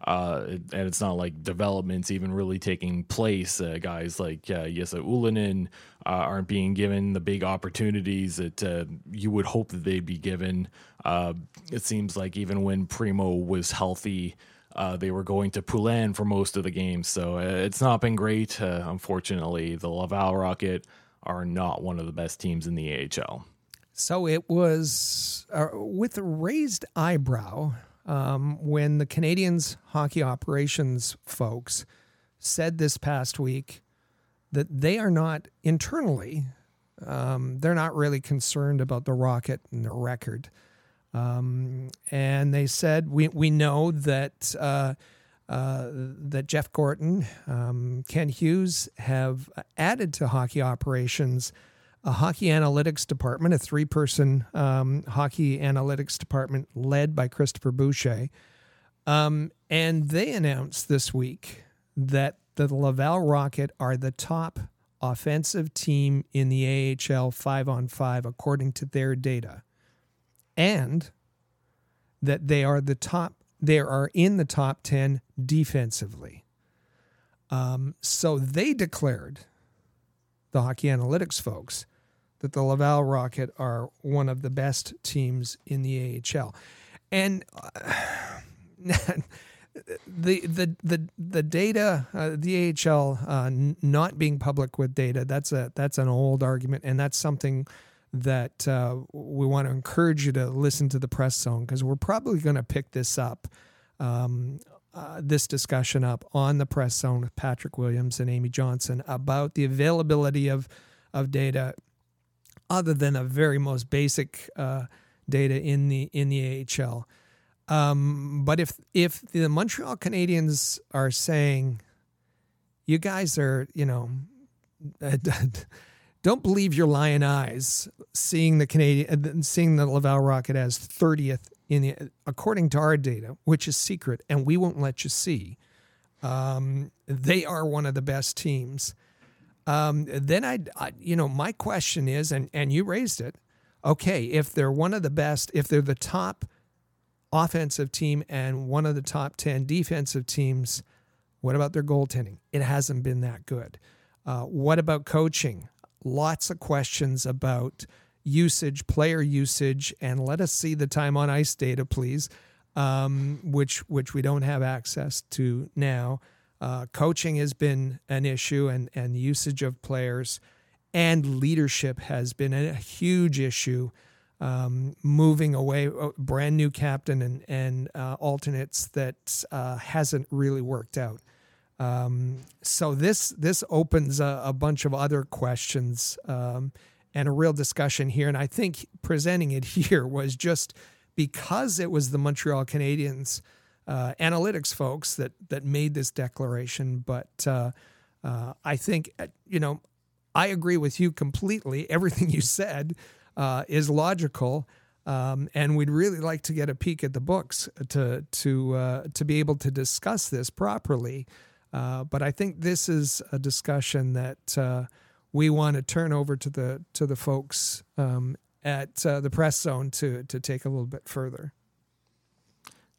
Uh, and it's not like development's even really taking place. Uh, guys like uh, Jesse uh, aren't being given the big opportunities that uh, you would hope that they'd be given. Uh, it seems like even when Primeau was healthy, uh, they were going to Poulin for most of the games. So it's not been great. Unfortunately, the Laval Rocket are not one of the best teams in the AHL. So it was uh, with a raised eyebrow um, when the Canadiens hockey operations folks said this past week that they are not internally, um, they're not really concerned about the Rocket and the record. Um, and they said, we, we know that. Uh, uh, that Jeff Gorton, um, Kent Hughes have added to hockey operations a hockey analytics department, a three person um, hockey analytics department led by Christopher Boucher. Um, and they announced this week that the Laval Rocket are the top offensive team in the AHL five on five, according to their data. And that they are the top, they are in the top 10 defensively. Um, so they declared, the hockey analytics folks, that the Laval Rocket are one of the best teams in the AHL. And uh, [sighs] the the the the data, uh, the AHL uh, n- not being public with data, that's a that's an old argument, and that's something that uh, we want to encourage you to listen to the press zone because we're probably going to pick this up. Um, uh, this discussion up on the press zone with Patrick Williams and Amy Johnson about the availability of of data other than a very most basic uh, data in the in the AHL. Um, but if if the Montreal Canadiens are saying, you guys are, you know, [laughs] don't believe your lion eyes seeing the Canadian seeing the Laval Rocket as 30th in the according to our data, which is secret and we won't let you see. Um, they are one of the best teams. Um, then I'd, I, you know, my question is, and and you raised it. Okay, if they're one of the best, if they're the top offensive team and one of the top ten defensive teams, what about their goaltending? It hasn't been that good. Uh, what about coaching? Lots of questions about usage, player usage, and let us see the time on ice data, please, um, which which we don't have access to now. Uh, coaching has been an issue, and and usage of players, and leadership has been a huge issue. Um, moving away, a brand new captain and and uh, alternates that uh, hasn't really worked out. Um, so this this opens a, a, bunch of other questions um, and a real discussion here. And I think presenting it [laughs] here was just because it was the Montreal Canadiens uh, analytics folks that that made this declaration. But uh, uh, I think uh, you know I agree with you completely. [laughs] Everything you said uh, is logical. Um, and we'd really like to get a peek at the books to to uh, to be able to discuss this properly. but I think this is a discussion that we want to turn over to the to the folks um, at the press zone to to take a little bit further.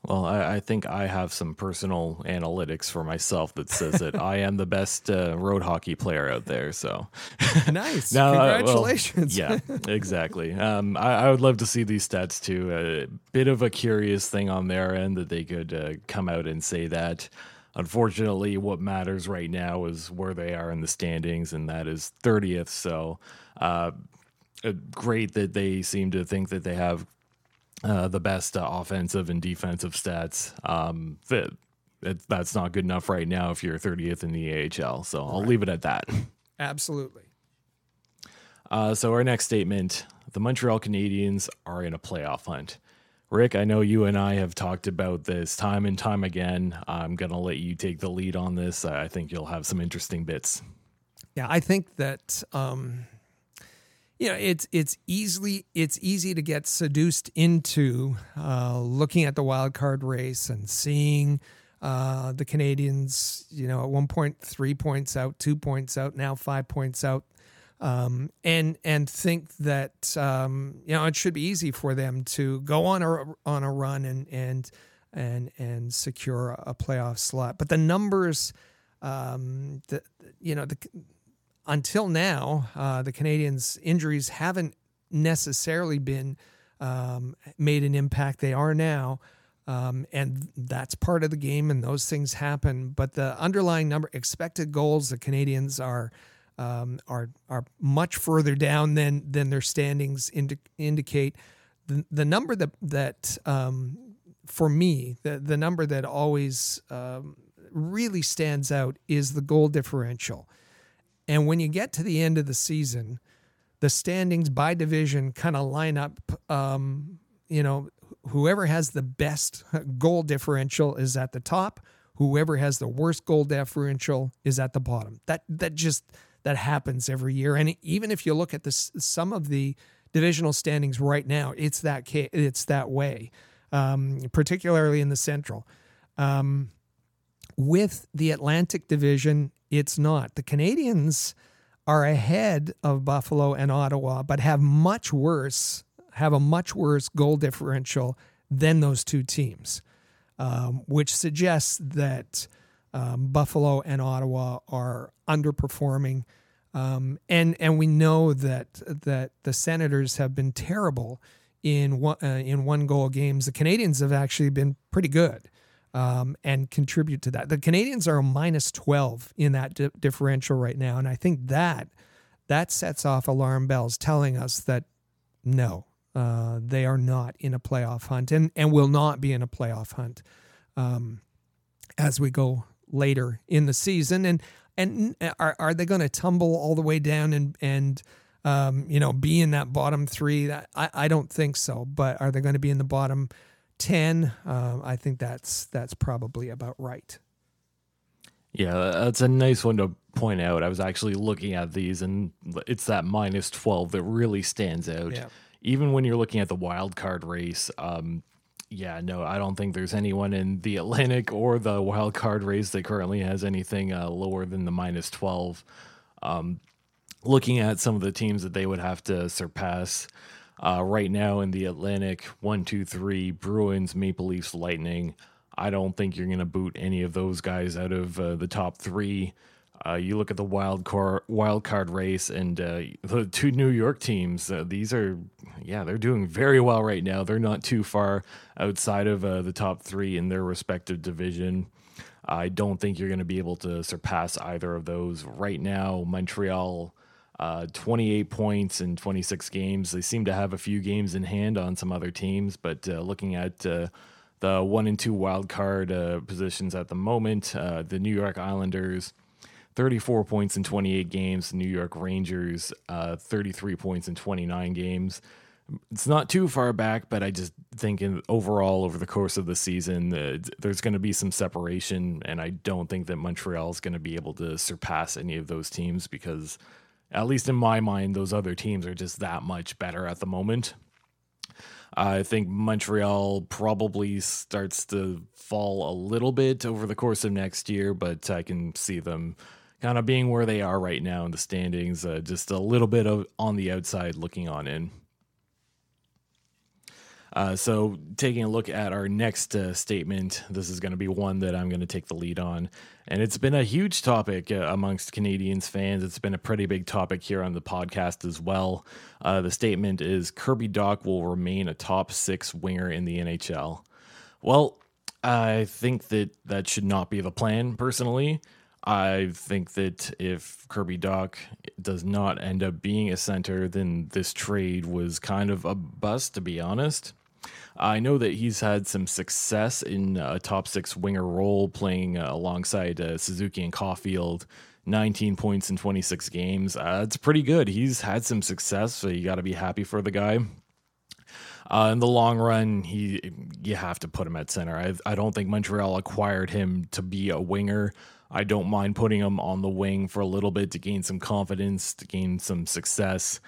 Well, I, I, think I have some personal analytics for myself that says that I am the best uh, road hockey player out there. So [laughs] nice, now, Congratulations! Uh, well, yeah, exactly. Um, I, I, would love to see these stats too. A bit of a curious thing on their end that they could uh, come out and say that. Unfortunately, what matters right now is where they are in the standings, and that is 30th. So uh, uh, great that they seem to think that they have uh, the best uh, offensive and defensive stats. Um, that, that's not good enough right now if you're 30th in the AHL. So I'll right. leave it at that. Absolutely. Uh, so our next statement: the Montreal Canadiens are in a playoff hunt. Rick, I know you and I have talked about this time and time again. I'm going to let you take the lead on this. I think you'll have some interesting bits. Yeah, I think that um, you know it's it's easily it's easy to get seduced into uh, looking at the wild card race and seeing uh, the Canadiens You know, at one point three points out, two points out, now five points out um, and and think that um, you know it should be easy for them to go on a on a run and and and and secure a playoff slot. But the numbers, um, the you know the until now, uh, the Canadiens' injuries haven't necessarily been um, made an impact. They are now. Um, and that's part of the game, and those things happen. But the underlying number, expected goals, the Canadiens are um, are are much further down than than their standings indi- indicate. The, the number that that um, for me the the number that always um, really stands out is the goal differential. And when you get to the end of the season, the standings by division kind of line up. Um, you know, whoever has the best goal differential is at the top. Whoever has the worst goal differential is at the bottom. That that just that happens every year. And even if you look at the some of the divisional standings right now, it's that it's that way, um, particularly in the Central. Um, with the Atlantic Division, it's not. The Canadiens are ahead of Buffalo and Ottawa, but have much worse have a much worse goal differential than those two teams, um, which suggests that um, Buffalo and Ottawa are underperforming. Um, and and we know that that the Senators have been terrible in one, uh, in one goal games. The Canadiens have actually been pretty good um, and contribute to that. The Canadiens are minus twelve in that di- differential right now, and I think that that sets off alarm bells, telling us that no, uh, they are not in a playoff hunt and and will not be in a playoff hunt um, as we go later in the season. And and are are they going to tumble all the way down and and um, you know be in that bottom three? I I don't think so. But are they going to be in the bottom ten? Uh, I think that's that's probably about right. Yeah, that's a nice one to point out. I was actually looking at these, and it's that minus twelve that really stands out. Yeah. Even when you're looking at the wild card race, um, yeah, no, I don't think there's anyone in the [laughs] Atlantic or the wild card race that currently has anything uh, lower than the minus 12. Um, looking at some of the teams that they would have to surpass uh, right now in the Atlantic, one, two, three, Bruins, Maple Leafs, Lightning. I don't think you're going to boot any of those guys out of uh, the top three. Uh, you look at the wild card wild card race and uh, the two New York teams. Uh, these are, yeah, they're doing very well right now. They're not too far outside of uh, the top three in their respective division. I don't think you're going to be able to surpass either of those right now. Montreal, uh, 28 points in 26 games. They seem to have a few games in hand on some other teams, but uh, looking at the one and two wild card positions at the moment, the New York Islanders 34 points in 28 games. New York Rangers, uh, 33 points in 29 games. It's not too far back, but I just think in, overall over the course of the season, uh, there's going to be some separation, and I don't think that Montreal is going to be able to surpass any of those teams because, at least in my mind, those other teams are just that much better at the moment. I think Montreal probably starts to fall a little bit over the course of next year, but I can see them kind of being where they are right now in the standings, uh, just a little bit of on the outside looking on in. Uh, so, taking a look at our next uh, statement, this is going to be one that I'm going to take the lead on. And it's been a huge topic uh, amongst Canadiens fans. It's been a pretty big topic here on the podcast as well. Uh, the statement is Kirby Dach will remain a top six winger in the NHL. Well, I think that that should not be the plan, personally. I think that if Kirby Dach does not end up being a center, then this trade was kind of a bust, to be honest. I know that he's had some success in a top six winger role, playing uh, alongside uh, Suzuki and Caufield. 19 points in 26 games. Uh, it's pretty good. He's had some success, so you got to be happy for the guy. Uh, in the long run, he you have to put him at center. I, I don't think Montreal acquired him to be a winger. I don't mind putting him on the wing for a little bit to gain some confidence, to gain some success.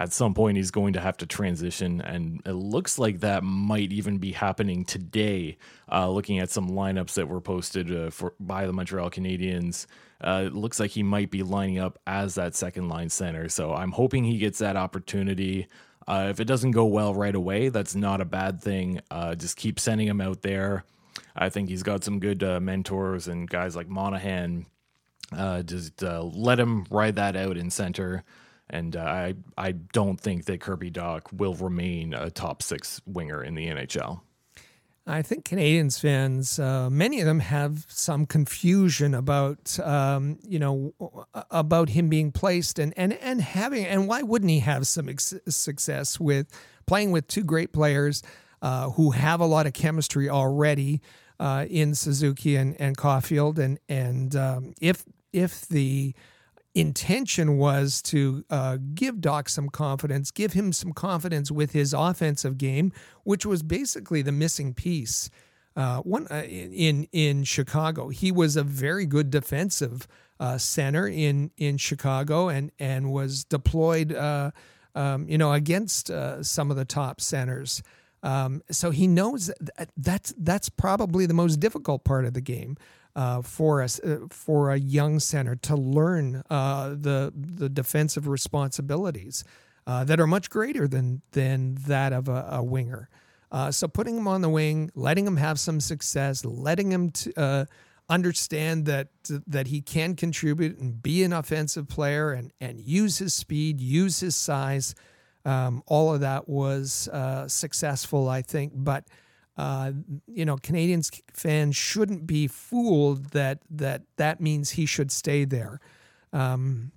At some point, he's going to have to transition, and it looks like that might even be happening today. Uh, looking at some lineups that were posted uh, for by the Montreal Canadiens, uh, it looks like he might be lining up as that second line center. So I'm hoping he gets that opportunity. Uh, if it doesn't go well right away, that's not a bad thing. Uh, just keep sending him out there. I think he's got some good uh, mentors and guys like Monahan. Just let him ride that out in center. And uh, I I don't think that Kirby Dach will remain a top six winger in the NHL. I think Canadiens fans, uh, many of them have some confusion about, um, you know, about him being placed and, and, and having, and why wouldn't he have some ex- success with playing with two great players uh, who have a lot of chemistry already uh, in Suzuki and, and Caufield. And, and um, if, if the intention was to uh, give Dach some confidence, give him some confidence with his offensive game, which was basically the missing piece. Uh, one uh, in in Chicago, he was a very good defensive uh, center in in Chicago, and and was deployed, uh, um, you know, against uh, some of the top centers. Um, so he knows that that's that's probably the most difficult part of the game uh, for us uh, for a young center to learn uh, the the defensive responsibilities uh, that are much greater than than that of a, a winger. Uh, so putting him on the wing, letting him have some success, letting him understand that that he can contribute and be an offensive player and and use his speed, use his size. Um, all of that was successful, I think. But uh, you know, Canadiens fans shouldn't be fooled that that that means he should stay there, um,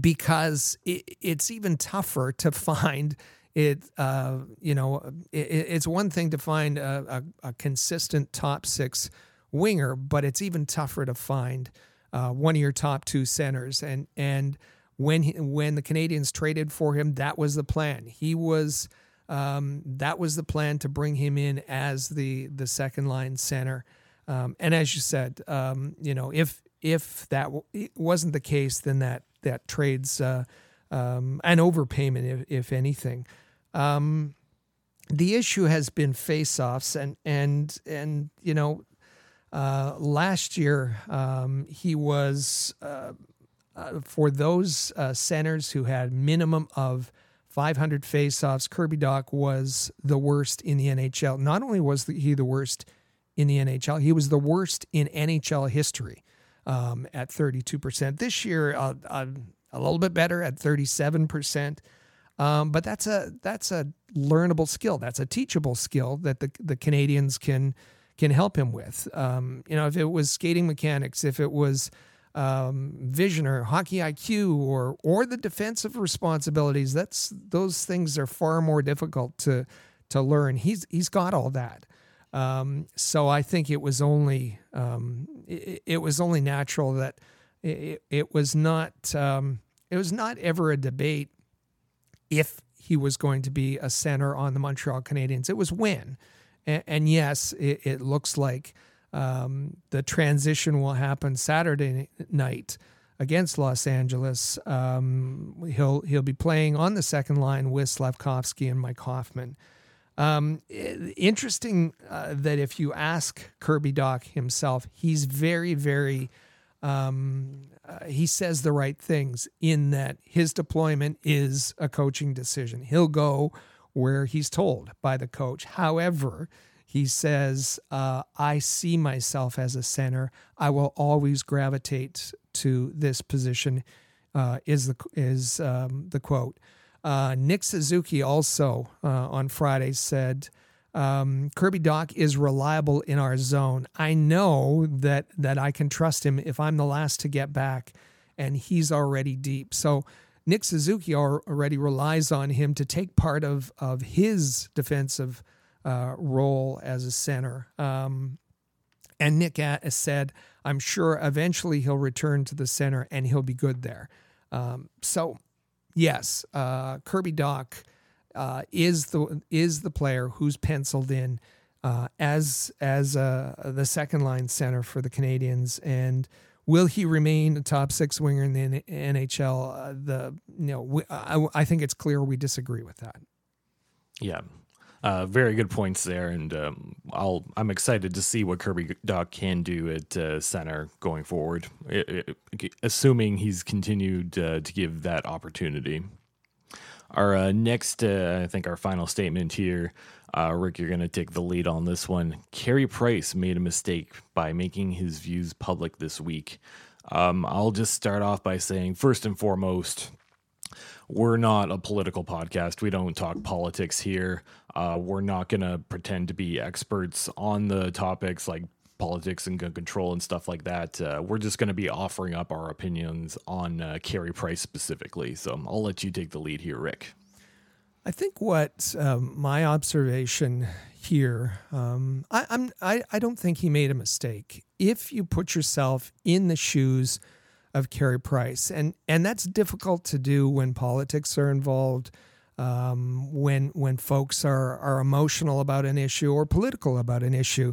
because it, it's even tougher to find it. Uh, you know, it, it's one thing to find a, a, a, consistent top six winger, but it's even tougher to find uh, one of your top two centers, and and when he, when the Canadiens traded for him, that was the plan. He was um, that was the plan to bring him in as the the second line center. Um, and as you said, um, you know, if if that w- wasn't the case, then that that trades uh, um, an overpayment, if, if anything. Um, the issue has been face-offs, and and and you know, uh, last year um, he was uh, uh, for those uh, centers who had minimum of 500 faceoffs. Kirby Dach was the worst in the NHL. Not only was he the worst in the NHL, he was the worst in NHL history um, at 32%. This year, uh, uh, a little bit better at 37%. Um, but that's a that's a learnable skill. That's a teachable skill that the the Canadiens can can help him with. Um, you know, if it was skating mechanics, if it was um, vision or hockey IQ or or the defensive responsibilities. That's those things are far more difficult to to learn. He's he's got all that. Um, so I think it was only um, it, it, was only natural that it, it was not um, it was not ever a debate if he was going to be a center on the Montreal Canadiens. It was when, and, and yes, it, it looks like um, the transition will happen Saturday night against Los Angeles. Um, he'll he'll be playing on the second line with Slafkovsky and Mike Hoffman. Um, interesting uh, that if you ask Kirby Dach himself, he's very very um, uh, he says the right things in that his deployment is a coaching decision. He'll go where he's told by the coach. However, he says, uh, I see myself as a center. I will always gravitate to this position, uh, is, the, is um, the quote. Uh, Nick Suzuki also uh, on Friday said, um, Kirby Dach is reliable in our zone. I know that that I can trust him if I'm the last to get back, and he's already deep. So Nick Suzuki already relies on him to take part of of his defensive uh, role as a center. Um, and Nick said, "I'm sure eventually he'll return to the center and he'll be good there." Um, so, yes, uh, Kirby Dach uh, is the is the player who's penciled in uh, as as uh, the second line center for the Canadiens, and will he remain a top six winger in the NHL? Uh, the you know we, I, I think it's clear we disagree with that. Yeah, uh, very good points there, and um, I'll I'm excited to see what Kirby Dach can do at uh, center going forward, it, it, assuming he's continued uh, to give that opportunity. Our uh, next, uh, I think, our final statement here, uh, Rick, you're going to take the lead on this one. Carey Price made a mistake by making his views public this week. Um, I'll just start off by saying, first and foremost, we're not a political podcast. We don't talk politics here. Uh, we're not going to pretend to be experts on the topics like politics and gun control and stuff like that. Uh, we're just going to be offering up our opinions on uh, Carey Price specifically. So I'll let you take the lead here, Rick. I think what um, my observation here, um, I, I'm, I, I don't think he made a mistake. If you put yourself in the shoes of Carey Price, and and that's difficult to do when politics are involved, um, when when folks are are emotional about an issue or political about an issue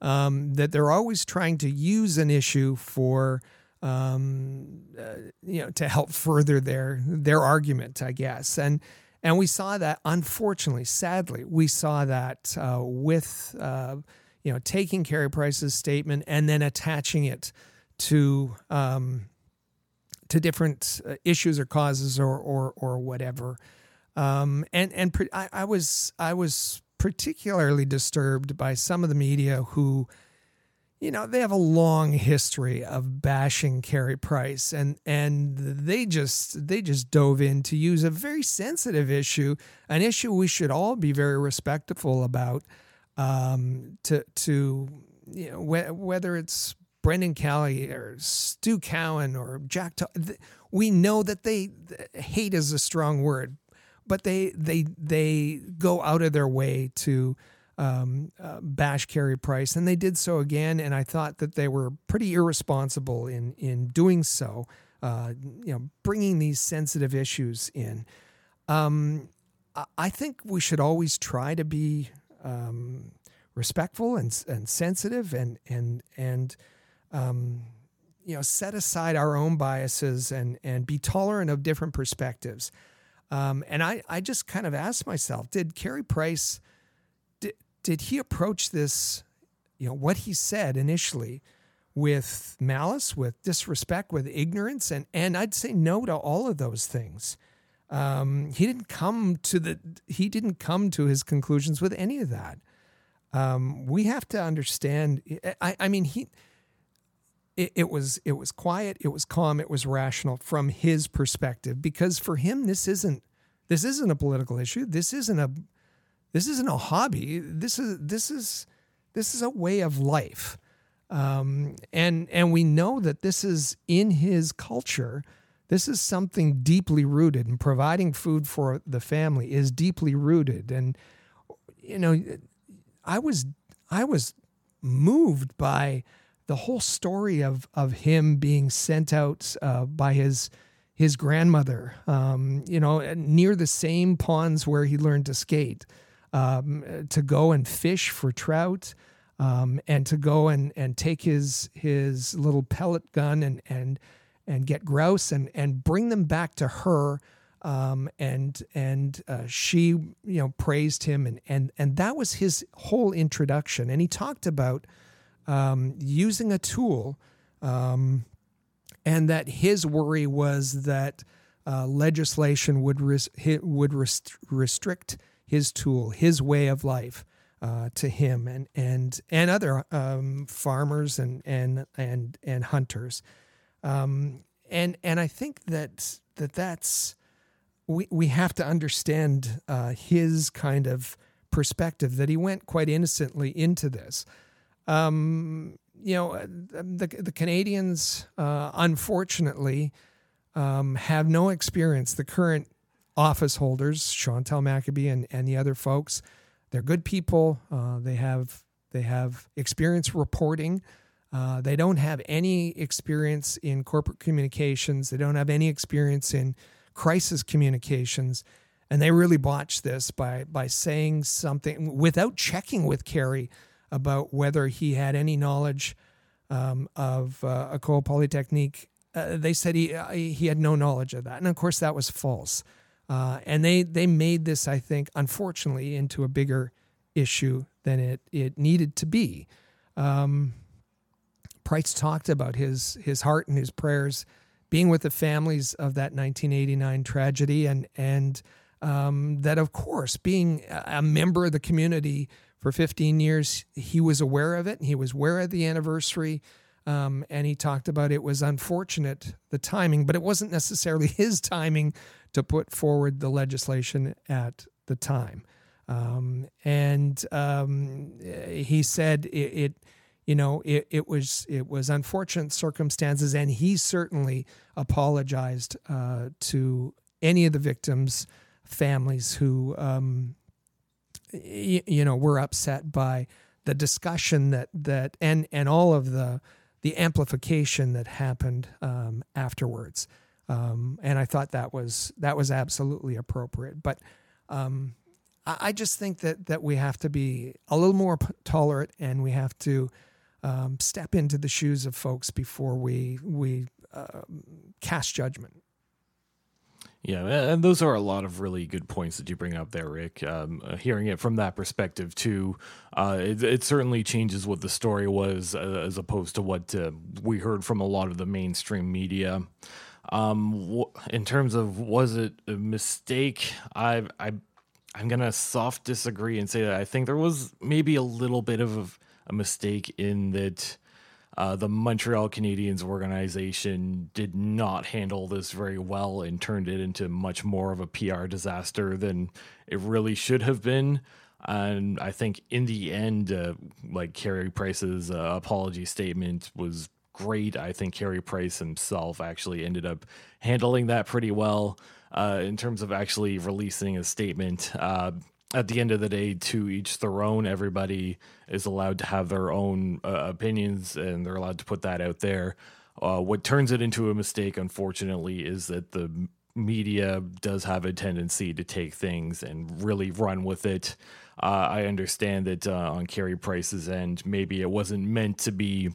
um, that they're always trying to use an issue for um, uh, you know to help further their their argument, I guess. And and we saw that, unfortunately, sadly, we saw that uh, with uh, you know taking Carey Price's statement and then attaching it to um, to different uh, issues or causes or or or whatever. Um, and and pre- I, I was I was particularly disturbed by some of the media who, you know, they have a long history of bashing Carey Price, and and they just they just dove in to use a very sensitive issue, an issue we should all be very respectful about, um, to to you know wh- whether it's Brendan Kelly or Stu Cowan or Jack. we know that they hate is a strong word, but they they they go out of their way to um, uh, bash Carey Price, and they did so again. And I thought that they were pretty irresponsible in in doing so. Uh, you know, bringing these sensitive issues in. Um, I think we should always try to be um, respectful and and sensitive and and and um, you know set aside our own biases and and be tolerant of different perspectives. Um, and I, I just kind of asked myself, did Carey Price, did, did he approach this, you know, what he said initially with malice, with disrespect, with ignorance? And, and I'd say no to all of those things. Um, he didn't come to the, he didn't come to his conclusions with any of that. Um, we have to understand, I, I mean, he, it, it, was it was quiet, it was calm, it was rational from his perspective because for him this isn't this isn't a political issue. This isn't a this isn't a hobby. This is this is this is a way of life. Um, and and we know that this is in his culture. This is something deeply rooted, and providing food for the family is deeply rooted. And you know, I was I was moved by the whole story of of him being sent out uh, by his his grandmother, um, you know, near the same ponds where he learned to skate, um, to go and fish for trout, um, and to go and, and take his his little pellet gun and and and get grouse and and bring them back to her. Um, and and uh, she you know praised him and and and that was his whole introduction and he talked about um, using a tool, um, and that his worry was that uh, legislation would res- would rest- restrict his tool, his way of life. Uh, to him and and and other um, farmers and and and and hunters, um, and and I think that that that's we we have to understand uh, his kind of perspective that he went quite innocently into this. Um, you know, the the Canadiens, uh, unfortunately, um, have no experience. The current office holders, Chantal Machabée and, and the other folks, they're good people. Uh, they have they have experience reporting. Uh, they don't have any experience in corporate communications. They don't have any experience in crisis communications. And they really botched this by by saying something without checking with Carey about whether he had any knowledge um, of uh, Ecole Polytechnique. Uh, they said he uh, he had no knowledge of that, and of course that was false. Uh, and they they made this, I think, unfortunately, into a bigger issue than it it needed to be. Um, Price talked about his his heart and his prayers being with the families of that 1989 tragedy, and and um, that of course being a member of the community for 15 years, he was aware of it. He was aware of the anniversary. Um, and he talked about it was unfortunate the timing, but it wasn't necessarily [laughs] his timing to put forward the legislation at the time. Um, and um, he said it, it you know, it, it was it was unfortunate circumstances, and he certainly apologized uh, to any of the victims' families who, um, y- you know, were upset by the discussion that that and and all of the the amplification that happened um, afterwards. Um, and I thought that was that was absolutely appropriate. But um, I, I, just think that that we have to be a little more tolerant, and we have to um, step into the shoes of folks before we we uh, cast judgment. Yeah, and those are a lot of really good points that you bring up there, Rick. Um, uh, hearing it from that perspective too, uh, it, it, certainly changes what the story was uh, as opposed to what uh, we heard from a lot of the mainstream media. Um, in terms of was it a mistake, I I I'm gonna soft disagree and say that I think there was maybe a little bit of a mistake in that uh, the Montreal Canadiens organization did not handle this very well and turned it into much more of a PR disaster than it really should have been. And I think in the end, uh, like Carey Price's uh, apology statement was great. I think Carey Price himself actually ended up handling that pretty well uh, in terms of actually releasing a statement. Uh, at the end of the day, to each their own. Everybody is allowed to have their own uh, opinions, and they're allowed to put that out there. Uh, what turns it into a mistake, unfortunately, is that the media does have a tendency to take things and really run with it. Uh, I understand that uh, on Carey Price's end, maybe it wasn't meant to be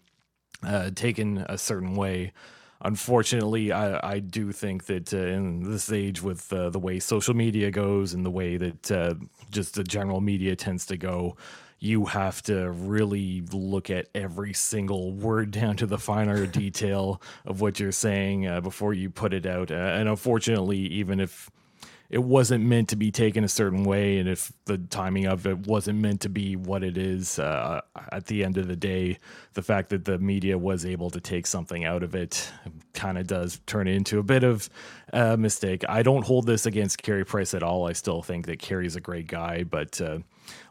uh, taken a certain way unfortunately, I, I do think that uh, in this age, with the way social media goes and the way that just the general media tends to go, you have to really look at every single word [laughs] down to the finer detail of what you're saying uh, before you put it out. Uh, and unfortunately, even if it wasn't meant to be taken a certain way, and if the timing of it wasn't meant to be what it is, uh, at the end of the day, the fact that the media was able to take something out of it kind of does turn it into a bit of a mistake. I don't hold this against Carey Price at all. I still think that Carey's a great guy, but uh,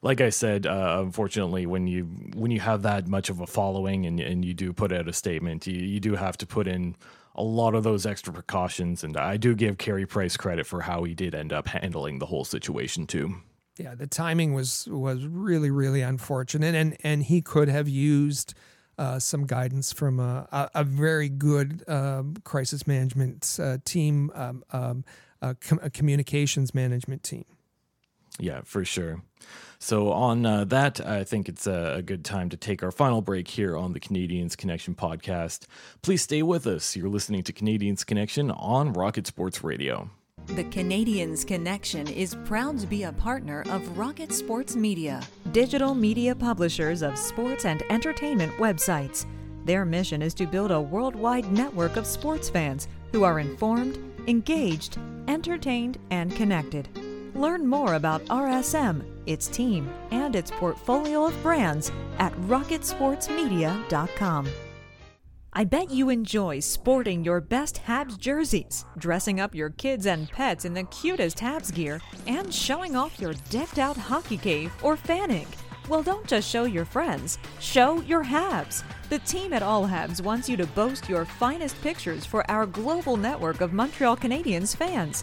like I said, uh, unfortunately, when you when you have that much of a following and and you do put out a statement, you, you do have to put in a lot of those extra precautions. And I do give Carey Price credit for how he did end up handling the whole situation too. Yeah, the timing was was really really unfortunate, and and he could have used. Uh, some guidance from a, a, a very good um, crisis management uh, team, um, um, a, com- a communications management team. Yeah, for sure. So, on uh, that, I think it's a, a, good time to take our final break here on the Canadiens Connection podcast. Please stay with us. You're listening to Canadiens Connection on Rocket Sports Radio. The Canadiens Connection is proud to be a partner of Rocket Sports Media, digital media publishers of sports and entertainment websites. Their mission is to build a worldwide network of sports fans who are informed, engaged, entertained, and connected. Learn more about RSM, its team, and its portfolio of brands at rocketsportsmedia.com. I bet you enjoy sporting your best Habs jerseys, dressing up your kids and pets in the cutest Habs gear, and showing off your decked out hockey cave or fanning. Well, don't just show your friends, show your Habs. The team at All Habs wants you to boast your finest pictures for our global network of Montreal Canadiens fans.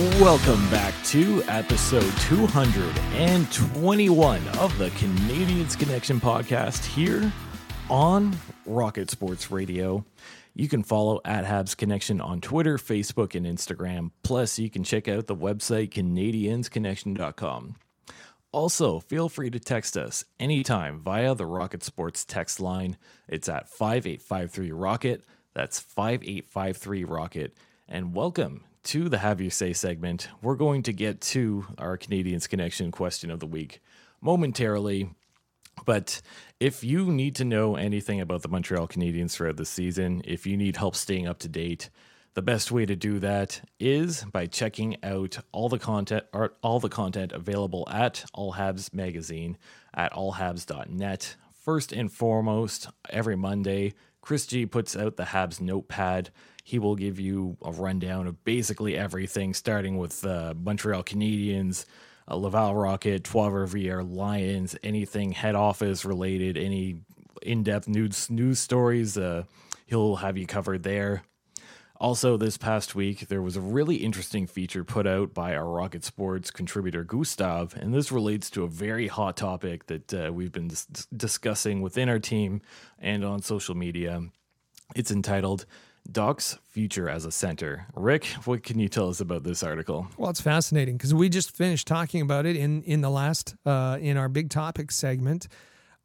Welcome back to episode 221 of the Canadiens Connection podcast here on Rocket Sports Radio. You can follow at Habs Connection on Twitter, Facebook, and Instagram. Plus, you can check out the website CanadiensConnection.com. Also, feel free to text us anytime via the Rocket Sports text line. It's at 5853 Rocket. That's 5853 Rocket. And welcome to the Have You Say segment. We're going to get to our Canadiens Connection question of the week momentarily. But if you need to know anything about the Montreal Canadiens throughout the season, if you need help staying up to date, the best way to do that is by checking out all the content all the content available at All Habs magazine at allhabs.net. First and foremost, every Monday, Chris G puts out the Habs notepad. He will give you a rundown of basically everything, starting with uh, Montreal Canadiens, uh, Laval Rocket, Trois Rivières Lions, anything head office related, any in-depth news news stories. Uh, he'll have you covered there. Also, this past week, there was a really interesting feature put out by our Rocket Sports contributor Gustav, and this relates to a very hot topic that uh, we've been dis- discussing within our team and on social media. It's entitled Dach's Future as a Center. Rick, what can you tell us about this article? Well, it's fascinating because we just finished talking about it in in the last uh, in our big topic segment.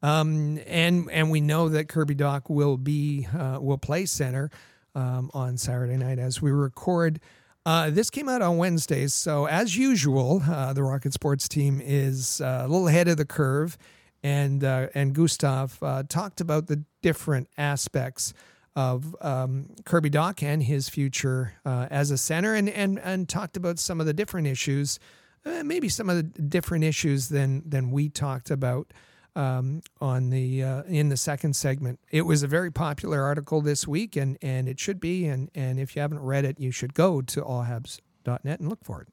Um, and and we know that Kirby Dach will be uh, will play center um, on Saturday night as we record. Uh, this came out on Wednesdays, so as usual, uh, the Rocket Sports team is uh, a little ahead of the curve, and uh, and Gustav talked about the different aspects of um, Kirby Dach and his future uh, as a center, and and and talked about some of the different issues, maybe some of the different issues than than we talked about um, on the uh, in the second segment. It was a very popular article this week, and and it should be. And and if you haven't read it, you should go to allhabs.net and look for it.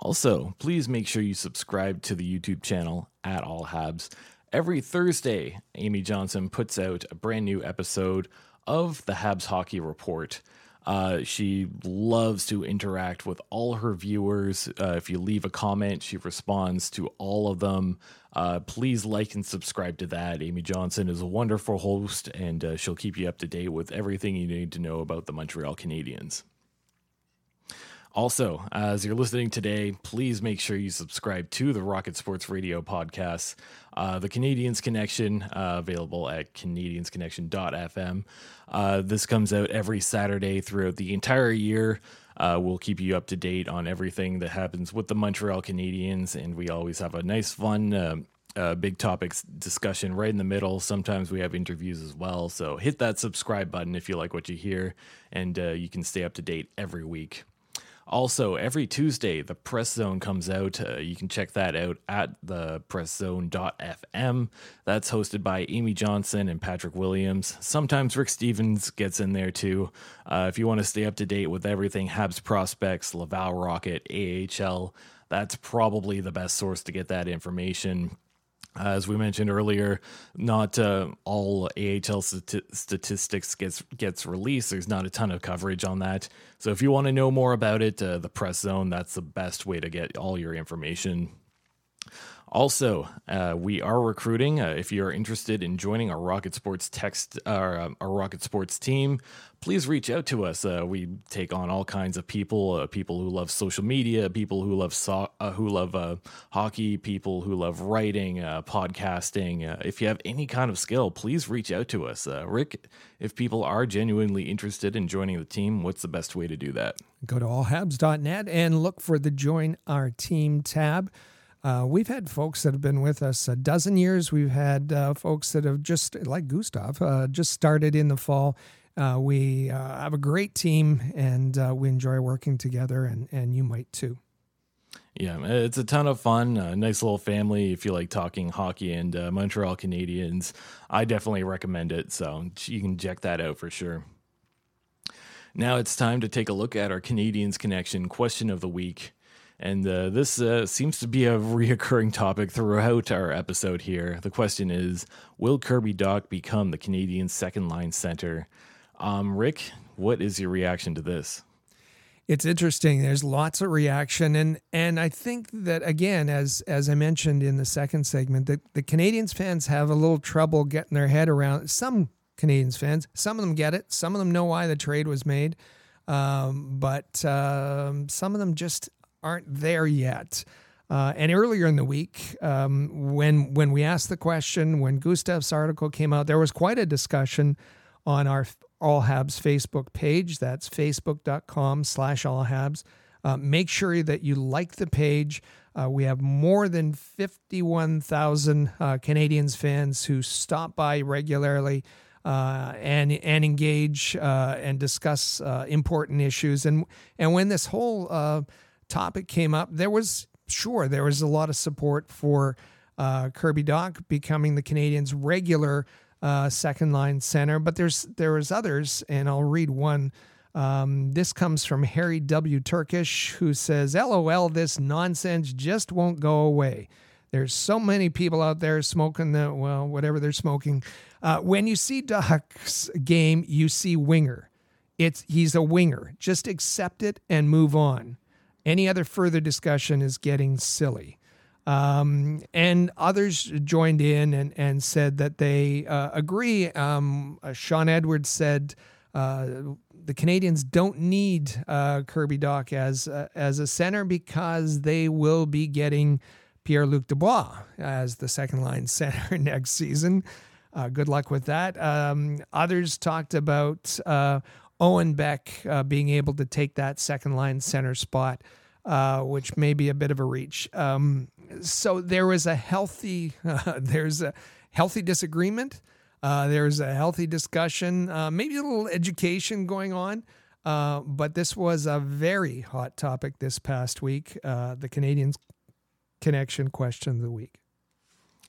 Also, please make sure you subscribe to the YouTube channel at All Habs. Every Thursday, Amy Johnson puts out a brand new episode of the Habs Hockey Report. Uh, she loves to interact with all her viewers. Uh, if you leave a comment, she responds to all of them. Uh, please like and subscribe to that. Amy Johnson is a wonderful host, and uh, she'll keep you up to date with everything you need to know about the Montreal Canadiens. Also, as you're listening today, please make sure you subscribe to the Rocket Sports Radio podcast, uh, the Canadiens Connection, uh, available at CanadiensConnection.fm. Uh, this comes out every Saturday throughout the entire year. Uh, we'll keep you up to date on everything that happens with the Montreal Canadiens, and we always have a nice, fun uh, uh, big topics discussion right in the middle. Sometimes we have interviews as well. So hit that subscribe button if you like what you hear, and uh, you can stay up to date every week. Also, every Tuesday, the Press Zone comes out. Uh, you can check that out at the presszone.fm. That's hosted by Amy Johnson and Patrick Williams. Sometimes Rick Stevens gets in there too. Uh, if you want to stay up to date with everything Habs prospects, Laval Rocket, AHL, that's probably the best source to get that information. As we mentioned earlier, not uh, all AHL stati- statistics gets gets released. There's not a ton of coverage on that. So if you want to know more about it, uh, the press zone that's the best way to get all your information. Also, uh, we are recruiting. Uh, if you're interested in joining our Rocket Sports text, uh, our Rocket Sports team, please reach out to us. Uh, we take on all kinds of people: uh, people who love social media, people who love so- uh, who love hockey, people who love writing, podcasting. if you have any kind of skill, please reach out to us. Rick, if people are genuinely interested in joining the team, what's the best way to do that? Go to allhabs.net and look for the Join Our Team tab. Uh, we've had folks that have been with us a dozen years. We've had uh, folks that have just, like Gustav, uh, just started in the fall. Uh, we uh, have a great team and uh, we enjoy working together, and, and you might too. Yeah, it's a ton of fun. A nice little family if you like talking hockey and Montreal Canadiens. I definitely recommend it. So you can check that out for sure. Now it's time to take a look at our Canadiens Connection question of the week. And uh, this uh, seems to be a [laughs] reoccurring topic throughout our episode here. The question is Will Kirby Dach become the Canadian second line center? Um, Rick, what is your reaction to this? It's interesting. There's lots of reaction, and and I think that again, as as I mentioned in the second segment, that the Canadiens fans have a little trouble getting their head around. Some Canadiens fans, some of them get it, some of them know why the trade was made, um, but um, some of them just aren't there yet. Uh, and earlier in the week, um, when when we asked the question, when Gustav's article came out, there was quite a discussion on our All Habs Facebook page. That's facebook.com slash All Habs. Uh, make sure that you like the page. Uh, we have more than 51,000 uh, Canadiens fans who stop by regularly uh, and and engage uh, and discuss important issues. And and when this whole topic came up, there was sure there was a lot of support for uh, Kirby Dach becoming the Canadiens' regular uh, second line center, but there's there was others, and I'll read one. Um, this comes from Harry W. Turkish, who says, "LOL, this nonsense just won't go away." There's so many people out there smoking the well, whatever they're smoking. Uh, when you see Dach's game, you see winger. It's he's a winger. Just accept it and move on. Any other further discussion is getting silly. Um, and others joined in and, and said that they uh, agree. Um, uh, Sean Edwards said uh, the Canadiens don't need uh, Kirby Dach as uh, as a center because they will be getting Pierre Luc Dubois as the second line [laughs] center next season. Uh, good luck with that. Um, others talked about Owen Beck uh, being able to take that second line center spot, uh, which may be a bit of a reach. Um, so there was a healthy, uh, [laughs] there's a healthy disagreement. Uh, there's a healthy discussion, uh, maybe a little education going on. Uh, but this was a very hot topic this past week. the Canadiens connection question of the week.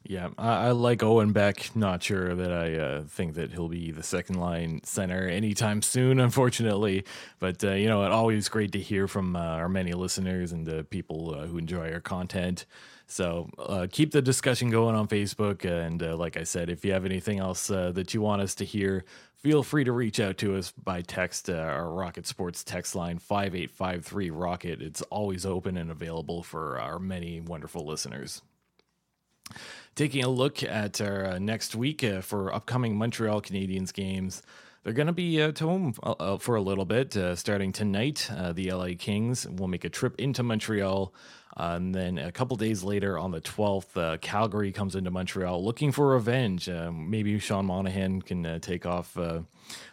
Yeah, I, I, like Owen Beck. Not sure that I uh, think that he'll be the second line center anytime soon, unfortunately. But uh, you know, it's always great to hear from uh, our many listeners and the people uh, who enjoy our content. So uh, keep the discussion going on Facebook. And uh, like I said, if you have anything else that you want us to hear, feel free to reach out to us by text. our Rocket Sports text line five eight five three Rocket. It's always open and available for our many wonderful listeners taking a look at our uh, next week uh, for upcoming Montreal Canadiens games. They're going to be at home uh, for a little bit, uh, starting tonight. Uh, the LA Kings will make a trip into Montreal Uh, and then a couple days later, on the 12th, uh, Calgary comes into Montreal looking for revenge. Uh, maybe Sean Monahan can uh, take off uh,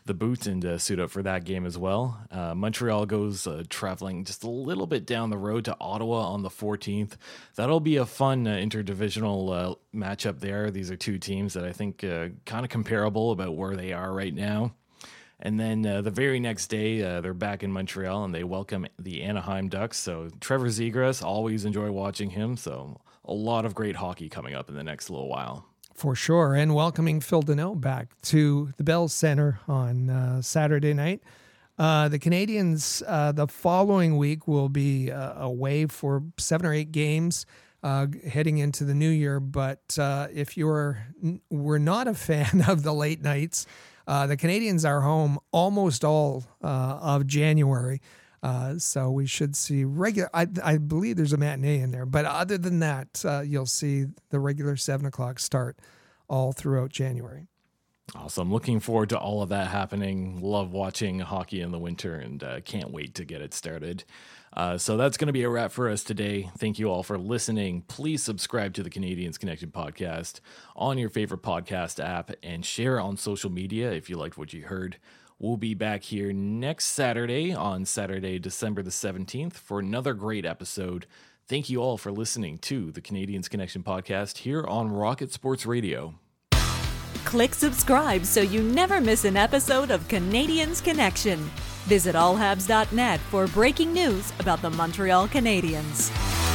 the boots and uh, suit up for that game as well. Montreal goes traveling just a little bit down the road to Ottawa on the 14th. That'll be a fun interdivisional matchup there. These are two teams that I think kind of comparable about where they are right now. And then uh, the very next day, uh, they're back in Montreal and they welcome the Anaheim Ducks. So Trevor Zegras, always enjoy watching him. So a lot of great hockey coming up in the next little while. For sure. And welcoming Phil Danault back to the Bell Center on uh, Saturday night. Uh, the Canadiens uh, the following week will be uh, away for seven or eight games. Uh, heading into the new year. But uh, if you're were not a [laughs] fan of the late nights, uh, the Canadiens are home almost all uh, of January. Uh, so we should see regular. I, I, believe there's a matinee in there, but other than that, uh, you'll see the regular seven o'clock start all throughout January. Awesome. Looking forward to all of that happening. Love watching hockey in the winter and uh, can't wait to get it started. Uh, so that's going to be a wrap for us today. Thank you all for listening. Please subscribe to the Canadiens Connection podcast on your favorite podcast app and share on social media if you liked what you heard. We'll be back here next Saturday on Saturday, December the 17th for another great episode. Thank you all for listening to the Canadiens Connection podcast here on Rocket Sports Radio. Click subscribe so you never miss an episode of Canadiens Connection. Visit allhabs.net for breaking news about the Montreal Canadiens.